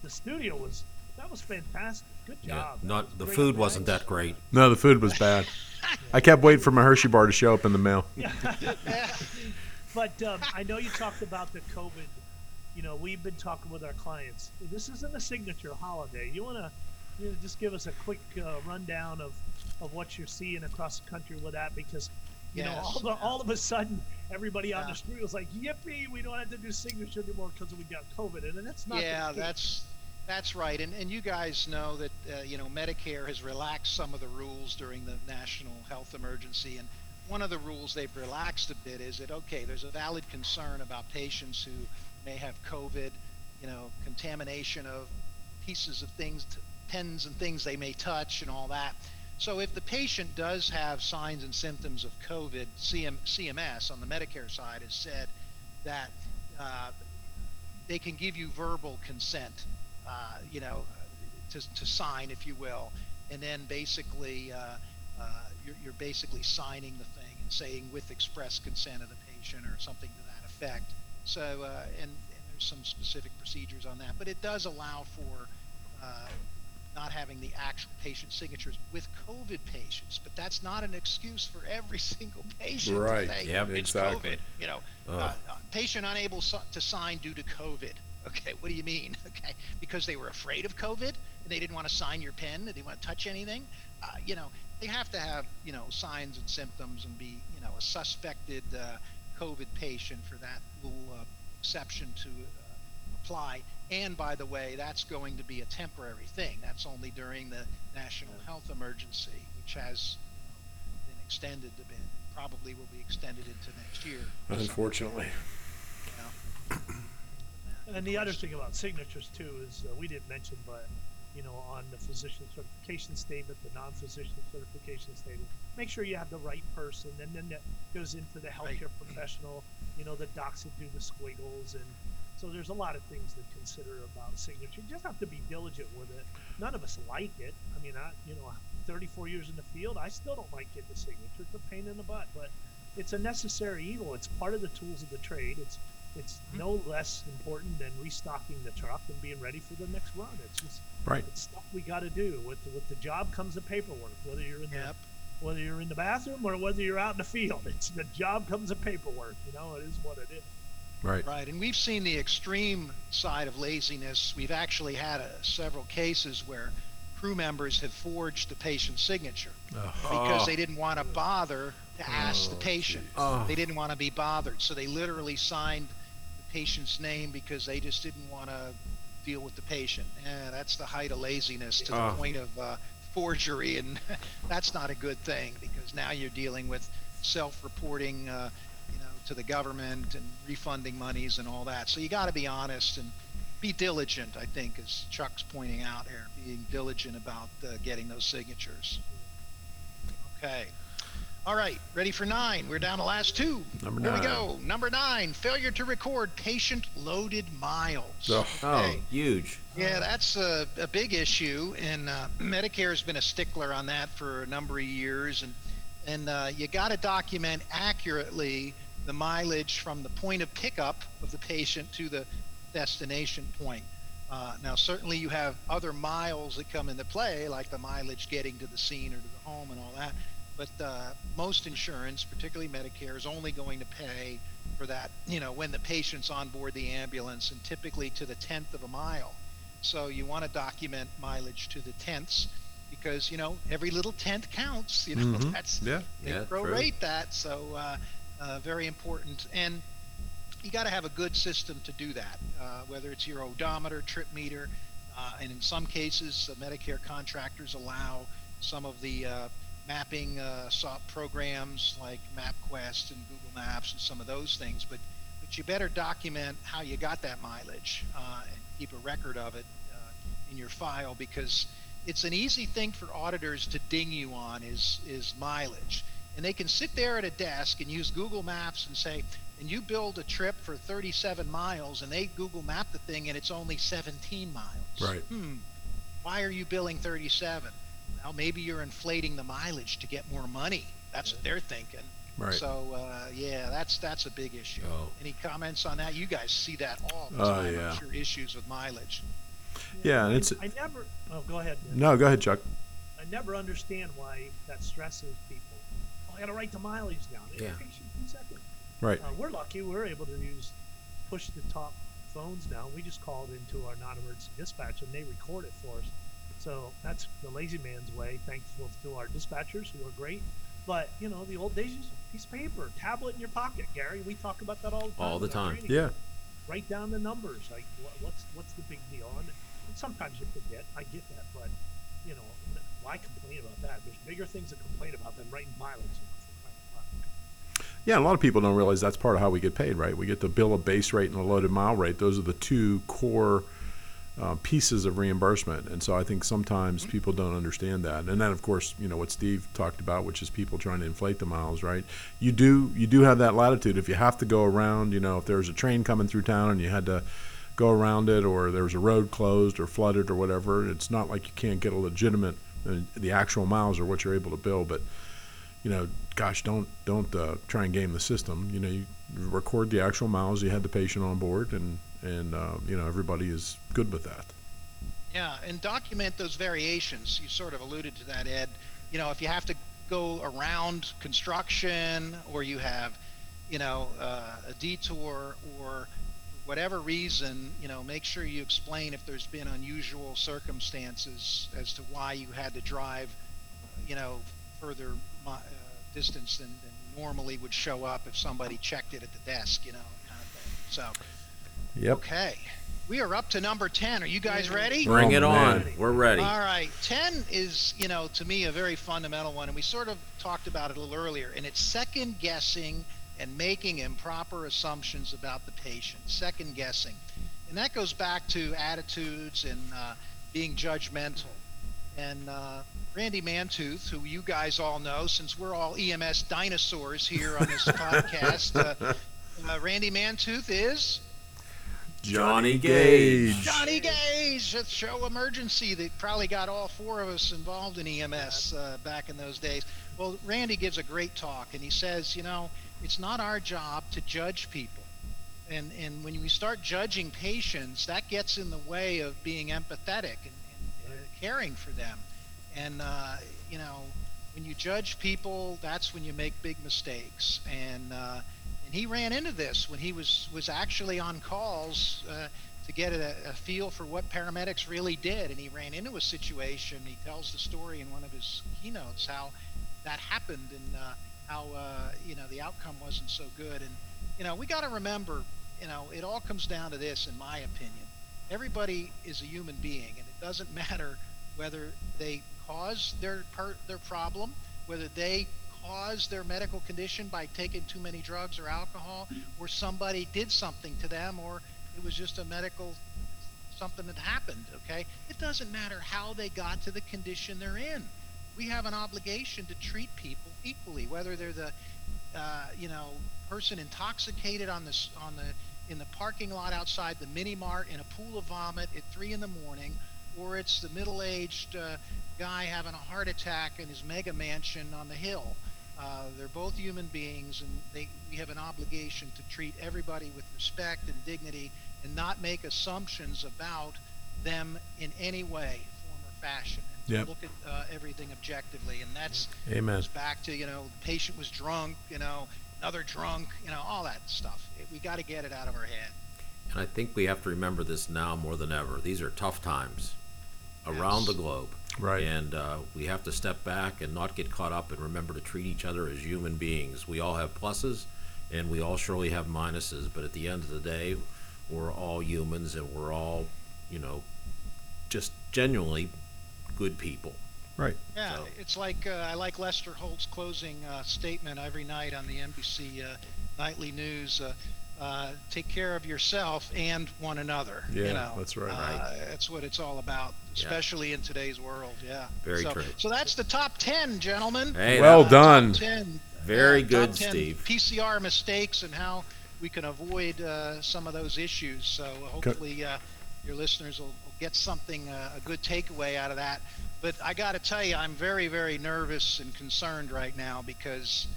The studio was that was fantastic. Good job. That not the great food wasn't that great. No, the food was bad. I kept waiting for my Hershey bar to show up in the mail. But um, I know you talked about the COVID. You know, we've been talking with our clients. This isn't a signature holiday. You want to you know, just give us a quick uh, rundown of, of what you're seeing across the country with that? Because, you know, all, the, all of a sudden, everybody on the street was like, yippee, we don't have to do signature anymore because we got COVID. And that's not the yeah, that's that's right. And and you guys know that uh, you know Medicare has relaxed some of the rules during the national health emergency, and one of the rules they've relaxed a bit is that okay, there's a valid concern about patients who may have COVID, you know, contamination of pieces of things, pens and things they may touch, and all that. So if the patient does have signs and symptoms of COVID, CM, CMS on the Medicare side has said that uh, they can give you verbal consent, uh, you know, to, to sign, if you will, and then basically uh, uh, you're, you're basically signing the thing and saying with express consent of the patient or something to that effect. So, uh, and, and there's some specific procedures on that, but it does allow for uh, not having the actual patient signatures with COVID patients, but that's not an excuse for every single patient. Right. Yep, it's exactly. COVID. You know, uh, uh, patient unable to sign due to COVID. Okay, what do you mean? Okay, because they were afraid of COVID and they didn't want to sign your pen, they didn't want to touch anything. Uh, you know, they have to have you know signs and symptoms and be you know a suspected uh, COVID patient for that little uh, exception to uh, apply. And by the way, that's going to be a temporary thing. That's only during the national health emergency, which has you know, been extended a bit. Probably will be extended into next year. Unfortunately. You know. And the other thing about signatures too is uh, we didn't mention, but you know, on the physician certification statement, the non-physician certification statement, make sure you have the right person, and then that goes into the Right. healthcare professional. You know, the docs that do the squiggles, and so there's a lot of things to consider about signature. You just have to be diligent with it. None of us like it. I mean, I you know, 34 years in the field, I still don't like getting the signature. It's a pain in the butt, but it's a necessary evil. It's part of the tools of the trade. It's it's no less important than restocking the truck and being ready for the next run. It's just Right. it's stuff we got to do. With the, with the job comes the paperwork. Whether you're in Yep. the whether you're in the bathroom or whether you're out in the field, it's the job comes the paperwork. You know, it is what it is. Right. Right, and we've seen the extreme side of laziness. We've actually had uh several cases where crew members have forged the patient's signature because Oh. they didn't want to bother to ask the Oh, patient. Oh. They didn't want to be bothered, so they literally signed the patient's name because they just didn't want to deal with the patient. Yeah, that's the height of laziness to the Oh. point of uh, forgery, and that's not a good thing because now you're dealing with self-reporting, uh, you know, to the government and refunding monies and all that. So you got to be honest and be diligent. I think, as Chuck's pointing out here, being diligent about uh, getting those signatures. Okay. All right, ready for nine. We're down to last two. Number Here we go. Number nine, failure to record patient loaded miles. Oh. Oh, Okay. huge. Yeah, that's a, a big issue, and uh, Medicare has been a stickler on that for a number of years, and and uh, you got to document accurately the mileage from the point of pickup of the patient to the destination point. Uh, now, certainly, you have other miles that come into play, like the mileage getting to the scene or to the home and all that. But uh, most insurance, particularly Medicare, is only going to pay for that, you know, when the patient's on board the ambulance, and typically to the tenth of a mile. So you want to document mileage to the tenths because you know every little tenth counts. You know Mhm. that's Yeah. they Yeah, true. prorate that, so uh, uh, very important. And you got to have a good system to do that, uh, whether it's your odometer, trip meter, uh, and in some cases, uh, Medicare contractors allow some of the uh, mapping uh, soft programs like MapQuest and Google Maps and some of those things. But but you better document how you got that mileage uh, and keep a record of it uh, in your file because it's an easy thing for auditors to ding you on is is mileage and they can sit there at a desk and use Google Maps and say, and you build a trip for 37 miles, and they Google Map the thing, and it's only 17 miles. Right. Hmm. Why are you billing 37? Well, maybe you're inflating the mileage to get more money. That's what they're thinking. Right. So uh, yeah, that's that's a big issue. Oh. Any comments on that? You guys see that all the Oh, time. yeah. I'm sure issues with mileage. Yeah, and I- it's I never. Oh, go ahead. Nick. no. Go ahead, Chuck. I never understand why that stresses people. Oh, I got to write the mileage down. Yeah. It takes you two seconds. Right. Uh, we're lucky. We're able to use push the top phones now. We just called into our non-emergency dispatch and they record it for us. So that's the lazy man's way. Thankful to our dispatchers who are great. But you know, the old days, a piece of paper, tablet in your pocket. Gary, we talk about that all the time. All the time. training. Yeah. Write down the numbers. Like, what, what's what's the big deal? And, and sometimes you forget. I get that, but you know, why complain about that? There's bigger things to complain about than writing mileage. You know, for crying out loud. Yeah, a lot of people don't realize that's part of how we get paid, right? We get the bill of base rate and the loaded mile rate. Those are the two core uh, pieces of reimbursement. And so I think sometimes people don't understand that. And then, of course, you know what Steve talked about, which is people trying to inflate the miles, right? You do you do have that latitude. If you have to go around, you know, if there's a train coming through town and you had to go around it, or there was a road closed or flooded or whatever, it's not like you can't get a legitimate. Uh, the actual miles are what you're able to bill, but you know, gosh, don't don't uh, try and game the system. You know, you record the actual miles. You had the patient on board, and and uh, you know everybody is good with that. Yeah, and document those variations. You sort of alluded to that, Ed. You know, if you have to go around construction, or you have, you know, uh, a detour, or whatever reason, you know, make sure you explain if there's been unusual circumstances as to why you had to drive, you know, further uh, distance than, than normally would show up if somebody checked it at the desk, you know, kind of thing. So, Yep. okay. We are up to number 10. Are you guys ready? Bring Oh, it on. man. We're ready. All right, 10 is, you know, to me a very fundamental one, and we sort of talked about it a little earlier, and it's second guessing and making improper assumptions about the patient. Second guessing. And that goes back to attitudes and uh, being judgmental. And uh, Randy Mantooth, who you guys all know, since we're all EMS dinosaurs here on this podcast, uh, uh, Randy Mantooth is Johnny Gage. Johnny Gage, a show emergency that probably got all four of us involved in EMS uh, back in those days. Well, Randy gives a great talk, and he says, you know, it's not our job to judge people. And, and when we start judging patients, that gets in the way of being empathetic and, and uh, caring for them. And, uh, you know, when you judge people, that's when you make big mistakes. And, uh, and he ran into this when he was, was actually on calls uh, to get a, a feel for what paramedics really did. And he ran into a situation. He tells the story in one of his keynotes how that happened and uh, how uh, you know the outcome wasn't so good. And you know we got to remember, you know, it all comes down to this, in my opinion. Everybody is a human being, and it doesn't matter whether they cause their part their problem, whether they cause their medical condition by taking too many drugs or alcohol, or somebody did something to them, or it was just a medical something that happened. Okay, it doesn't matter how they got to the condition they're in. We have an obligation to treat people equally, whether they're the uh, you know person intoxicated on this on the in the parking lot outside the mini mart in a pool of vomit at three in the morning, or it's the middle-aged uh, guy having a heart attack in his mega mansion on the hill. Uh, they're both human beings, and they, we have an obligation to treat everybody with respect and dignity, and not make assumptions about them in any way, form, or fashion. And to Yep. look at uh, everything objectively, and that's Amen. goes back to you know the patient was drunk, you know, another drunk, you know, all that stuff. It, we got to get it out of our head. And I think we have to remember this now more than ever. These are tough times around Yes. the globe. Right. And uh, we have to step back and not get caught up and remember to treat each other as human beings. We all have pluses and we all surely have minuses, but at the end of the day, we're all humans and we're all, you know, just genuinely good people. Right. Yeah, So- it's like uh, I like Lester Holt's closing uh, statement every night on the NBC uh, nightly news. Uh, uh, take care of yourself and one another. Yeah, you know, that's right. Uh, that's what it's all about, Yeah. especially in today's world. Yeah. Very so, true. So that's the top ten, gentlemen. Hey, Well that- done. Top 10, Very uh, good, top 10 Steve. PCR mistakes and how we can avoid uh, some of those issues. So uh, hopefully uh, your listeners will, will get something, uh, a good takeaway out of that. But I got to tell you, I'm very, very nervous and concerned right now because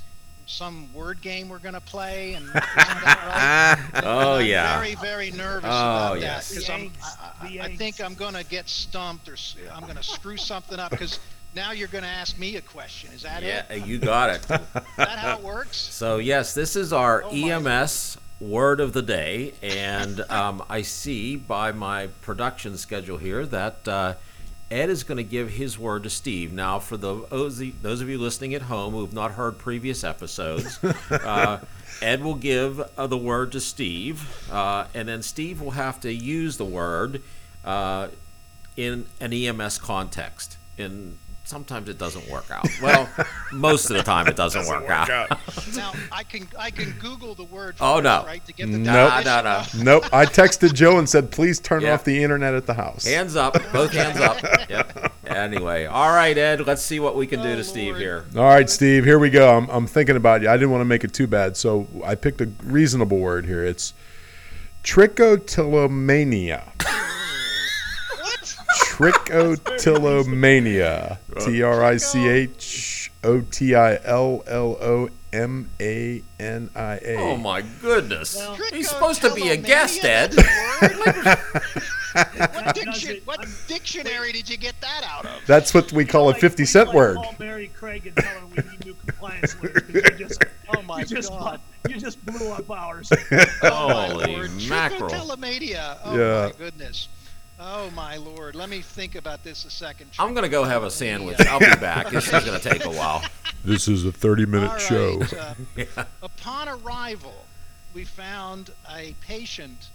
some word game we're going to play, and right? Oh, I'm yeah. Very, very nervous Oh, about yes. that because The I'm, I, I, think. I'm going to get stumped or I'm going to screw something up because now you're going to ask me a question. Is that Yeah, it? you got it. Is that how it works? So yes, this is our Oh. EMS word of the day, and um, I see by my production schedule here that uh, Ed is going to give his word to Steve. Now, for the those those of you listening at home who have not heard previous episodes, uh, Ed will give uh, the word to Steve, uh, and then Steve will have to use the word uh, in an EMS context. And sometimes it doesn't work out. Well, most of the time it doesn't, work, out. Now I can I can Google the word. Oh, first, no. Right to get the Nope. No, no, definition. no. Nope. I texted Joe and said, please turn Yeah. off the internet at the house. Hands up, both hands up. Yep. Anyway, all right, Ed. Let's see what we can do Oh, to Steve here. All right, Steve, here we go. I'm, I'm thinking about you. I didn't want to make it too bad, so I picked a reasonable word here. It's trichotillomania. What? Trichotillomania. T R I C H O T I L L O M A N I A. Oh my goodness! Well- He's supposed to be a guest, Ed. that's what, diction, what dictionary did you get that out of? That's what we call a Like, 50 we cent word. Mary Craig and tell her we need new compliance lawyers because you just, Oh my you just, God. you just blew up ours. Oh Holy mackerel! Trichotillomania. Oh Yeah. my goodness. Oh my lord. Let me think about this a second. I'm gonna go have a sandwich. I'll be back. This is gonna take a while. This is a 30 minute All right, show. uh, Upon arrival, we found a patient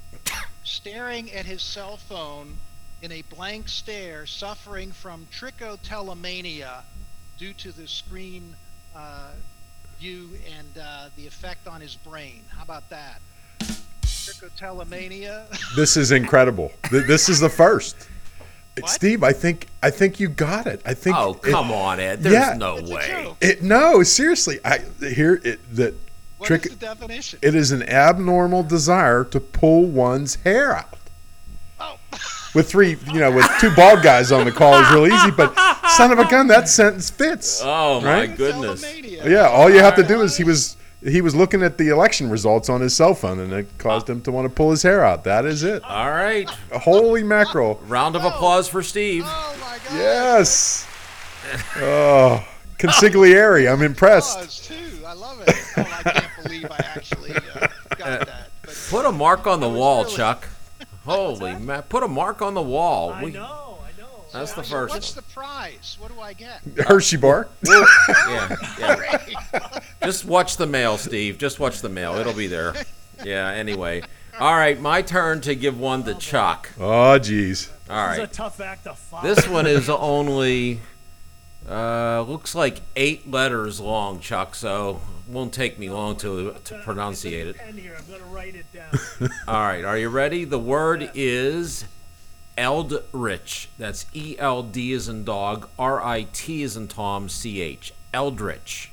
staring at his cell phone in a blank stare, suffering from trichotillomania due to the screen uh, view and uh, the effect on his brain. How about that? Trichotillomania. This is incredible. This is the first. What? Steve, I think I think you got it. I think Oh it- come on, Ed. There's Yeah. no It's way. It, no, seriously. I here it that What trick. is the definition? It is an abnormal desire to pull one's hair out. oh. With three, you know, with two bald guys on the call is real easy. But son of a gun, that sentence fits. Oh my Right? goodness! Yeah, all you have to do is he was he was looking at the election results on his cell phone, and it caused him to want to pull his hair out. That is it. All right. Holy mackerel! Round of applause for Steve. Oh my god. Yes. Oh, consigliere. I'm impressed. Applause, too. I love it. Oh, I can't believe I actually uh, got that. But Put a mark on the wall, really- Chuck. Holy man! Put a mark on the wall. I We- I know. That's the so first What's one. the prize? What do I get? Hershey bar. Yeah, yeah. Just watch the mail, Steve. Just watch the mail. It'll be there. Yeah. Anyway. All right, my turn to give one to Chuck. Oh, geez. All It's a right. tough act to follow. This one is only uh, looks like eight letters long, Chuck. So won't take me long to to pronunciate it. Pen here. I'm gonna write it down. All right, are you ready? The word is Eldritch. That's E L D is in dog, R I T is in Tom, C H. Eldritch.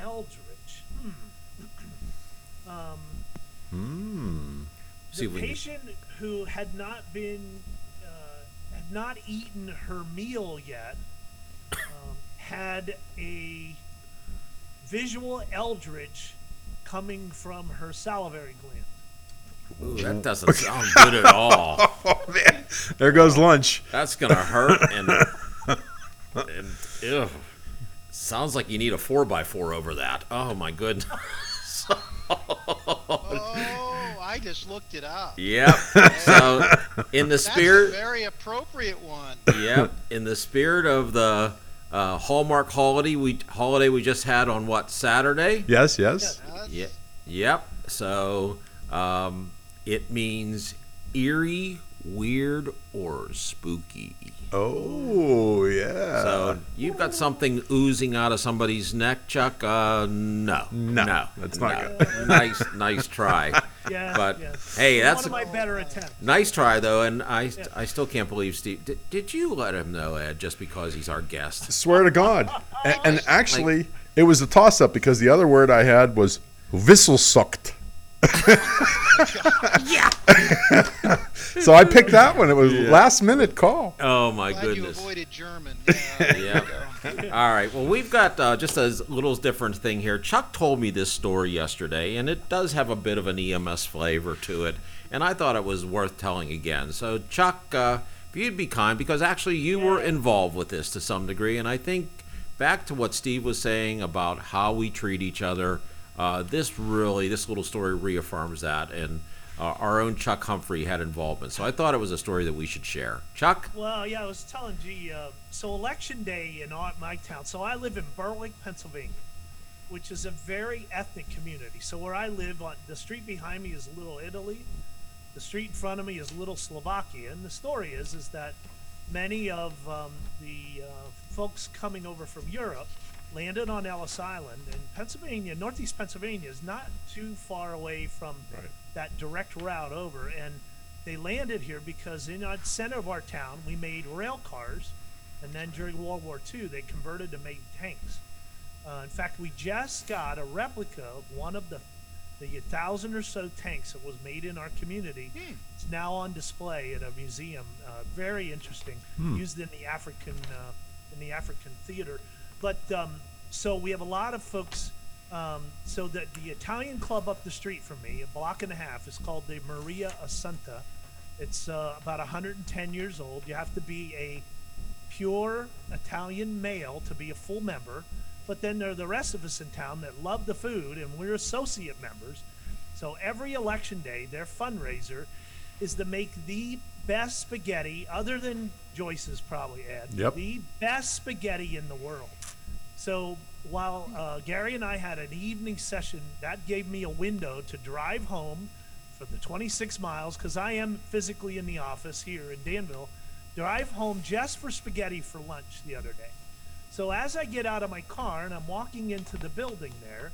Eldritch. Hmm. Um, See the we can- patient who had not been uh, had not eaten her meal yet um, had a visual eldritch coming from her salivary gland. Ooh, that doesn't sound good at all. Oh, man. There goes lunch. That's gonna hurt and and ew. Sounds like you need a four by four over that. Oh my goodness. Oh, I I just looked it up. Yep. So, in the That's spirit, a very appropriate one. yep, in the spirit of the uh, Hallmark holiday we holiday we just had on what Saturday? Yes, yes. That's- Yep. Yep. So, um, it means eerie, weird, or spooky. Oh, yeah. So you've got something oozing out of somebody's neck, Chuck? Uh, no, No, no, that's not no. good. nice, nice try. Yeah, But, yeah. hey, One that's of a- better attempts. Nice try though, and I, I still can't believe Steve. Did, did you let him know, Ed, just because he's our guest? Swear to God. And, and actually, it was a toss up because the other word I had was Wisselsucht. Yeah. So I picked that one. It was last minute call. Oh my Glad you goodness. avoided German. Uh, Yeah. All right. Well, we've got uh, just a little different thing here. Chuck told me this story yesterday, and it does have a bit of an EMS flavor to it, and I thought it was worth telling again. So, Chuck, uh, if you'd be kind, because actually you were involved with this to some degree, and I think back to what Steve was saying about how we treat each other, uh, this really, this little story reaffirms that, and uh, our own Chuck Humphrey had involvement. So I thought it was a story that we should share. Chuck? Well, yeah, I was telling G. Uh, so election day in my town. So I live in Berwick, Pennsylvania, which is a very ethnic community. So where I live, on the street behind me is Little Italy. The street in front of me is Little Slovakia. And the story is is that many of um, the uh, folks coming over from Europe landed on Ellis Island, and Pennsylvania, Northeast Pennsylvania, is not too far away from that direct route over. And they landed here because in the center of our town, we made rail cars, and then during World War II, they converted to make tanks. Uh, in fact, we just got a replica of one of the the thousand or so tanks that was made in our community. It's now on display at a museum. Uh, very interesting, used in the African uh, in the African theater. But um, so we have a lot of folks. Um, so the Italian club up the street from me, a block and a half, is called the Maria Assunta. It's uh, about 110 years old. You have to be a pure Italian male to be a full member. But then there are the rest of us in town that love the food, and we're associate members. So every election day, their fundraiser is to make the best spaghetti, other than Joyce's probably, Ed. Yep. The best spaghetti in the world. So while uh, Gary and I had an evening session, that gave me a window to drive home for the 26 miles because I am physically in the office here in Danville. Drive home just for spaghetti for lunch the other day. So as I get out of my car and I'm walking into the building there,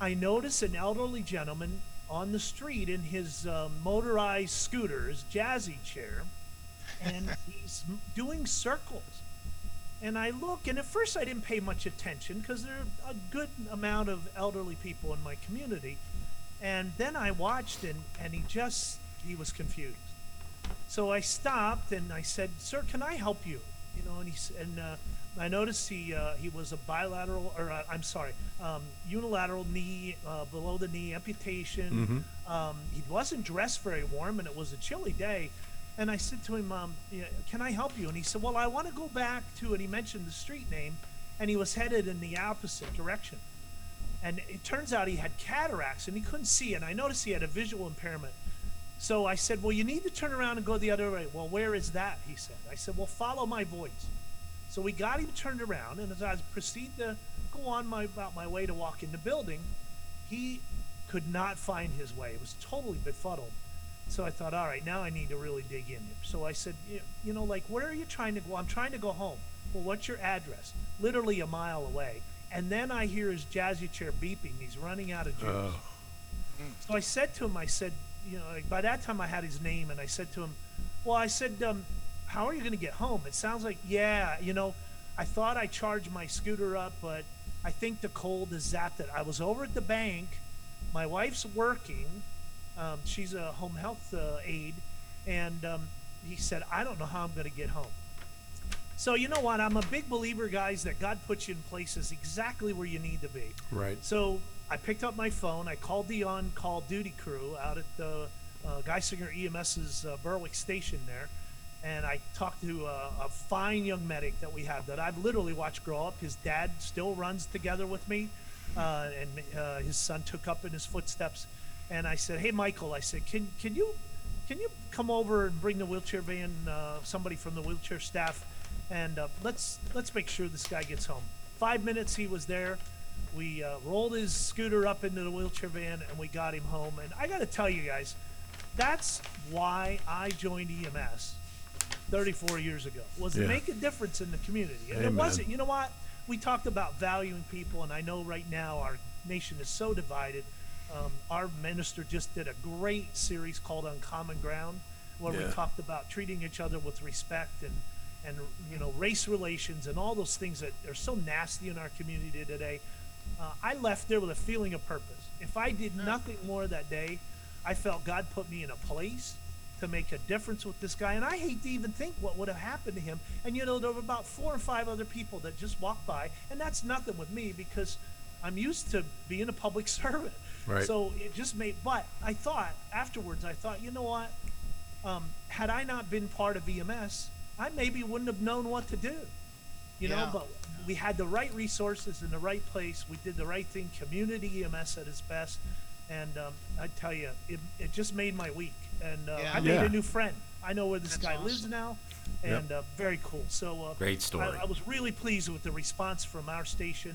I notice an elderly gentleman on the street in his uh, motorized scooter, his jazzy chair, and he's doing circles. And I look, and at first I didn't pay much attention because there are a good amount of elderly people in my community. And then I watched, and, and he just, he was confused. So I stopped and I said, "Sir, can I help you?" You know, and he and uh, I noticed he uh, he was a bilateral, or uh, I'm sorry, um, unilateral knee uh, below the knee amputation. Um, he wasn't dressed very warm, and it was a chilly day. And I said to him, um, "Can I help you?" And he said, "Well, I want to go back to," and he mentioned the street name, and he was headed in the opposite direction. And it turns out he had cataracts and he couldn't see. And I noticed he had a visual impairment. So I said, Well, you need to turn around and go the other way. Well, where is that? He said. I said, Well, follow my voice. So we got him turned around, and as I proceed to go on my about my way to walk in the building, he could not find his way. It was totally befuddled. So I thought, all right, now I need to really dig in here. So I said, you, you know, like, where are you trying to go? I'm trying to go home. Well, what's your address? Literally a mile away. And then I hear his jazzy chair beeping. He's running out of juice. So I said to him, I said, you know, like by that time I had his name, and I said to him, well, I said, um, how are you going to get home? It sounds like, yeah, you know, I thought I charged my scooter up, but I think the cold has zapped it. I was over at the bank. My wife's working. Um, she's a home health uh, aide. And um, he said, I don't know how I'm going to get home. So, you know what? I'm a big believer, guys, that God puts you in places exactly where you need to be. Right. So I picked up my phone. I called the on-call duty crew out at the uh, Geisinger EMS's uh, Berwick station there, and I talked to uh, a fine young medic that we have that I've literally watched grow up. His dad still runs together with me, uh, and uh, his son took up in his footsteps. and I said, "Hey, Michael," I said, "Can can you can you come over and bring the wheelchair van, uh, somebody from the wheelchair staff, and let's let's make sure this guy gets home." Five minutes, he was there. We uh, rolled his scooter up into the wheelchair van, and we got him home. And I got to tell you guys, that's why I joined EMS 34 years ago. Was Yeah. to make a difference in the community, and Amen. it wasn't. You know what? We talked about valuing people, and I know right now our nation is so divided. Um, our minister just did a great series called Uncommon Ground, where Yeah. we talked about treating each other with respect and and you know race relations and all those things that are so nasty in our community today. Uh, I left there with a feeling of purpose. If I did nothing more that day, I felt God put me in a place to make a difference with this guy. And I hate to even think what would have happened to him. And you know, there were about four or five other people that just walked by, and that's nothing with me because I'm used to being a public servant. Right. So it just made. But I thought afterwards, I thought, you know what? Um, had I not been part of EMS, I maybe wouldn't have known what to do. You know, Yeah. but we had the right resources in the right place. We did the right thing. Community EMS at its best, and um, I tell you, it, it just made my week. And uh, Yeah. I made Yeah. a new friend. I know where this That's guy lives awesome. now, Yep. and uh, very cool. So uh, Great story. I, I was really pleased with the response from our station.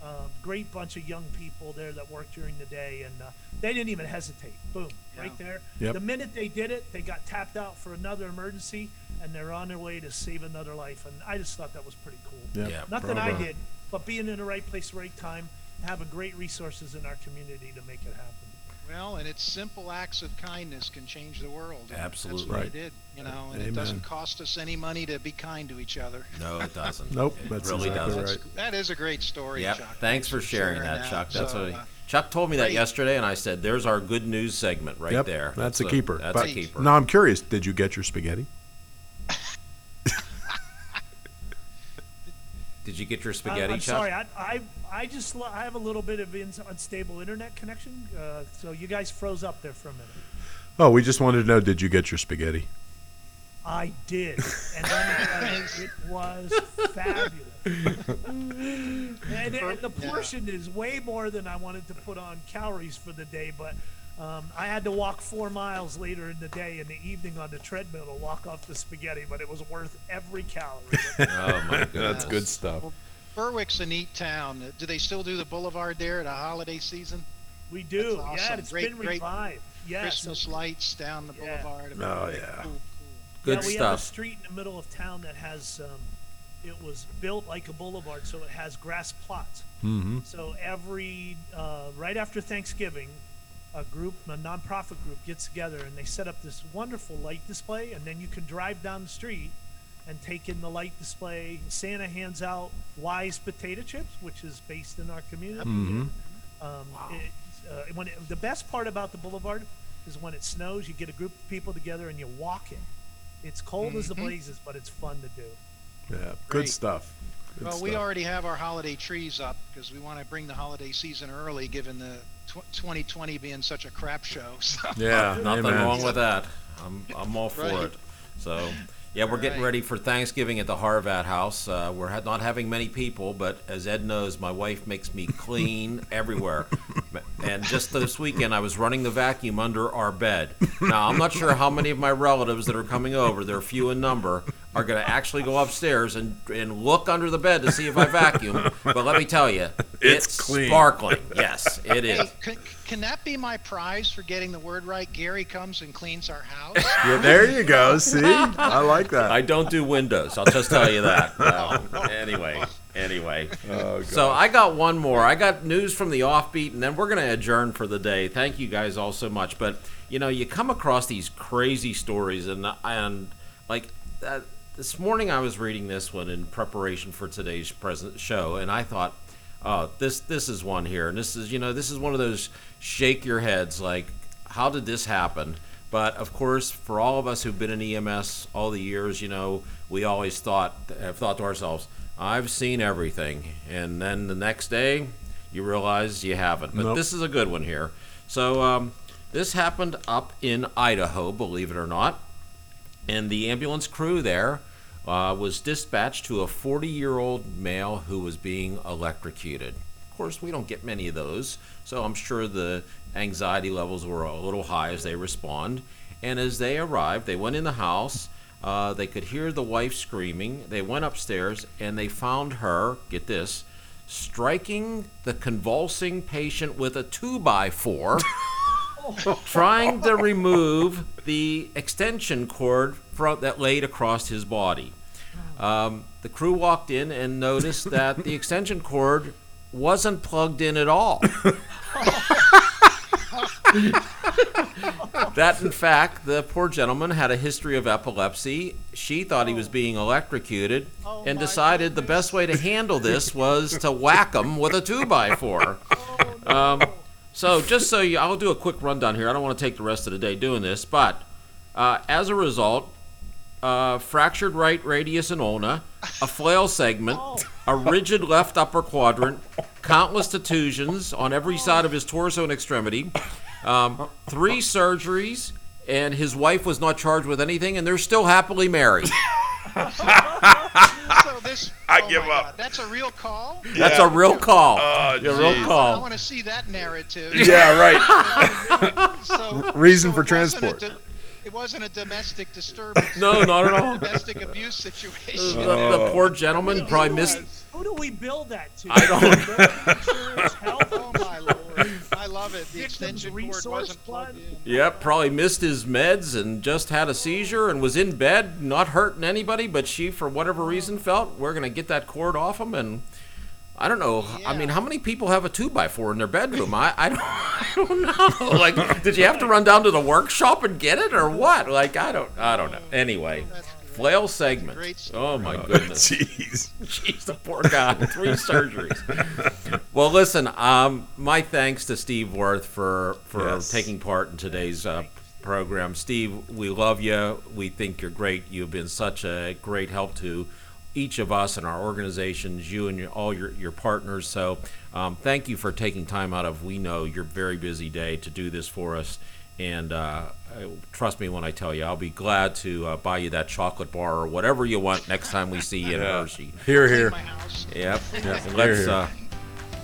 Uh, great bunch of young people there that worked during the day, and uh, they didn't even hesitate. Boom, right there. Yep. The minute they did it, they got tapped out for another emergency, and they're on their way to save another life. And I just thought that was pretty cool. Yeah. Yeah. Nothing I did, but being in the right place, right time, having great resources in our community to make it happen. Well, and it's simple acts of kindness can change the world. Absolutely. That's what Right. it did, you know, and Amen. it doesn't cost us any money to be kind to each other. No, it doesn't. Nope, It that's really exactly doesn't. right. That is a great story, Yep. Chuck. Thanks for sharing that, Chuck. That's So, a uh, Chuck told me that great. yesterday, and I said, "There's our good news segment right yep, there." That's, a keeper. That's but a keeper. Now I'm curious. Did you get your spaghetti? Did you get your I- spaghetti, I'm sorry, I, I, I just I have a little bit of ins- unstable internet connection, uh, so you guys froze up there for a minute. Oh, we just wanted to know. Did you get your spaghetti? I did, and let me tell you, it was fabulous. and, and the portion is way more than I wanted to put on calories for the day, but um, I had to walk four miles later in the day in the evening on the treadmill to walk off the spaghetti, but it was worth every calorie. oh my god, That's good stuff. Berwick's a neat town. Do they still do the boulevard there at a holiday season? We do, That's yeah. awesome. It's Great- been great revived. Yeah, so Christmas lights down the Yeah. boulevard. Oh, yeah. Cool, cool. Good yeah, we have a stuff. street in the middle of town that has um, it was built like a boulevard, so it has grass plots. Mm-hmm. So every uh, right after Thanksgiving, a group, a nonprofit group, gets together and they set up this wonderful light display, and then you can drive down the street and take in the light display. Santa hands out Wise potato chips, which is based in our community. Mm-hmm. Um, it, uh, when it, the best part about the boulevard is when it snows, you get a group of people together and you walk it. It's cold as the Mhm. blazes, but it's fun to do. Yeah, good stuff. Good Well, we already have our holiday trees up because we want to bring the holiday season early, given the tw- 2020 being such a crap show. So. Yeah, Nothing amen. wrong with that. I'm I'm all for Right. it. So, yeah, we're getting Right. ready for Thanksgiving at the Harvat house. Uh, we're ha- not having many people, but as Ed knows, my wife makes me clean everywhere. And just this weekend, I was running the vacuum under our bed. Now, I'm not sure how many of my relatives that are coming over, they're few in number, are going to actually go upstairs and, and look under the bed to see if I vacuum. But let me tell you, It's it's, clean. sparkling. Yes, it is. Hey, can, can that be my prize for getting the word right? Gary comes and cleans our house. Yeah, there you go. See, I like that. I don't do windows. I'll just tell you that. No. Anyway, anyway. Oh, So I got one more. I got news from the offbeat, and then we're going to adjourn for the day. Thank you guys all so much. But you know, you come across these crazy stories, and and like uh, this morning, I was reading this one in preparation for today's present show, and I thought, oh, this this is one here, and this is you know this is one of those shake your heads like, how did this happen? But of course, for all of us who've been in EMS all the years, you know, we always thought have thought to ourselves, I've seen everything, and then the next day, you realize you haven't. But Nope. this is a good one here. So um, this happened up in Idaho, believe it or not, and the ambulance crew there uh, was dispatched to a 40-year-old male who was being electrocuted. Of course, we don't get many of those, so I'm sure the anxiety levels were a little high as they respond. And as they arrived, they went in the house. Uh, they could hear the wife screaming. They went upstairs and they found her, get this, striking the convulsing patient with a two by four, trying to remove the extension cord from, that laid across his body. Um, the crew walked in and noticed that the extension cord wasn't plugged in at all. that, in fact, the poor gentleman had a history of epilepsy. She thought he was being electrocuted Oh, and decided the best way to handle this was to whack him with a two by four. Um, so, just so you, I'll do a quick rundown here. I don't want to take the rest of the day doing this, but uh, as a result, uh, fractured right radius and ulna, a flail segment, a rigid left upper quadrant, countless contusions on every side of his torso and extremity, um, three surgeries, and his wife was not charged with anything, and they're still happily married. So this, I oh give up. God, that's a real call. That's a real call. Oh, a real geez. I want to see that narrative. Yeah, right. So, Reason so for it transport. it wasn't a domestic disturbance. No, not at all. Domestic abuse situation. The, the oh. poor gentleman probably missed. Who do we bill that to? I don't- Insurance, health, Oh my lord! I love it. The extension cord wasn't plugged in. Yep, probably missed his meds and just had a seizure and was in bed, not hurting anybody, but she, for whatever reason, felt we're gonna get that cord off him. And I don't know. I mean, how many people have a two by four in their bedroom? I, I don't, I don't know. Like, did you have to run down to the workshop and get it, or what? Like, I don't, I don't know. Anyway, flail segment. Oh my goodness. Jeez. Jeez, the poor guy. Three surgeries. Well, listen. Um, my thanks to Steve Wirth for for Yes. taking part in today's uh, program. Steve, we love you. We think you're great. You've been such a great help to each of us and our organizations. You and your, all your your partners. So, um, thank you for taking time out of we know your very busy day to do this for us. And uh, I- trust me when I tell you, I'll be glad to uh, buy you that chocolate bar or whatever you want next time we see you in Hershey. Here, here. my house. Yep. Let's here. uh,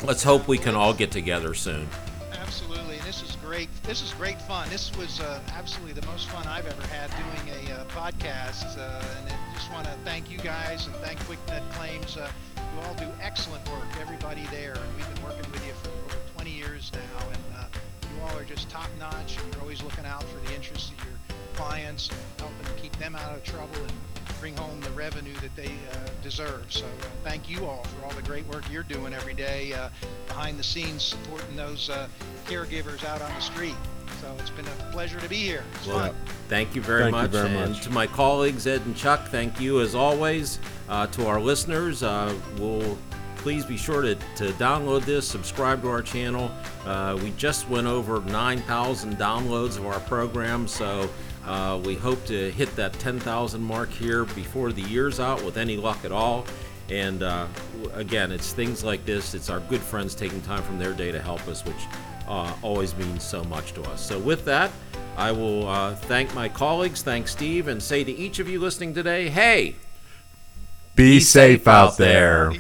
let's hope we can all get together soon. Absolutely, this is great. This is great fun. This was uh, absolutely the most fun I've ever had doing a uh, podcast. Uh, and I just want to thank you guys and thank Quick-Med Claims. Uh, you all do excellent work. Everybody there, and we've been working with you for over 20 years now. And uh, you all are just top notch, and you're always looking out for the interests of your clients, and helping to keep them out of trouble and bring home the revenue that they uh, deserve. So uh, thank you all for all the great work you're doing every day uh, behind the scenes, supporting those uh, caregivers out on the street. So it's been a pleasure to be here. It's fun. Thank you very Thank you much. very and much. to my colleagues, Ed and Chuck, thank you as always. Uh, to our listeners, uh, we'll please be sure to, to download this, subscribe to our channel. Uh, we just went over 9,000 downloads of our program, so uh, we hope to hit that 10,000 mark here before the year's out with any luck at all. And uh, again, it's things like this. It's our good friends taking time from their day to help us, which uh, always means so much to us. So, with that, I will uh, thank my colleagues, thank Steve, and say to each of you listening today, hey, Be, safe safe out out there.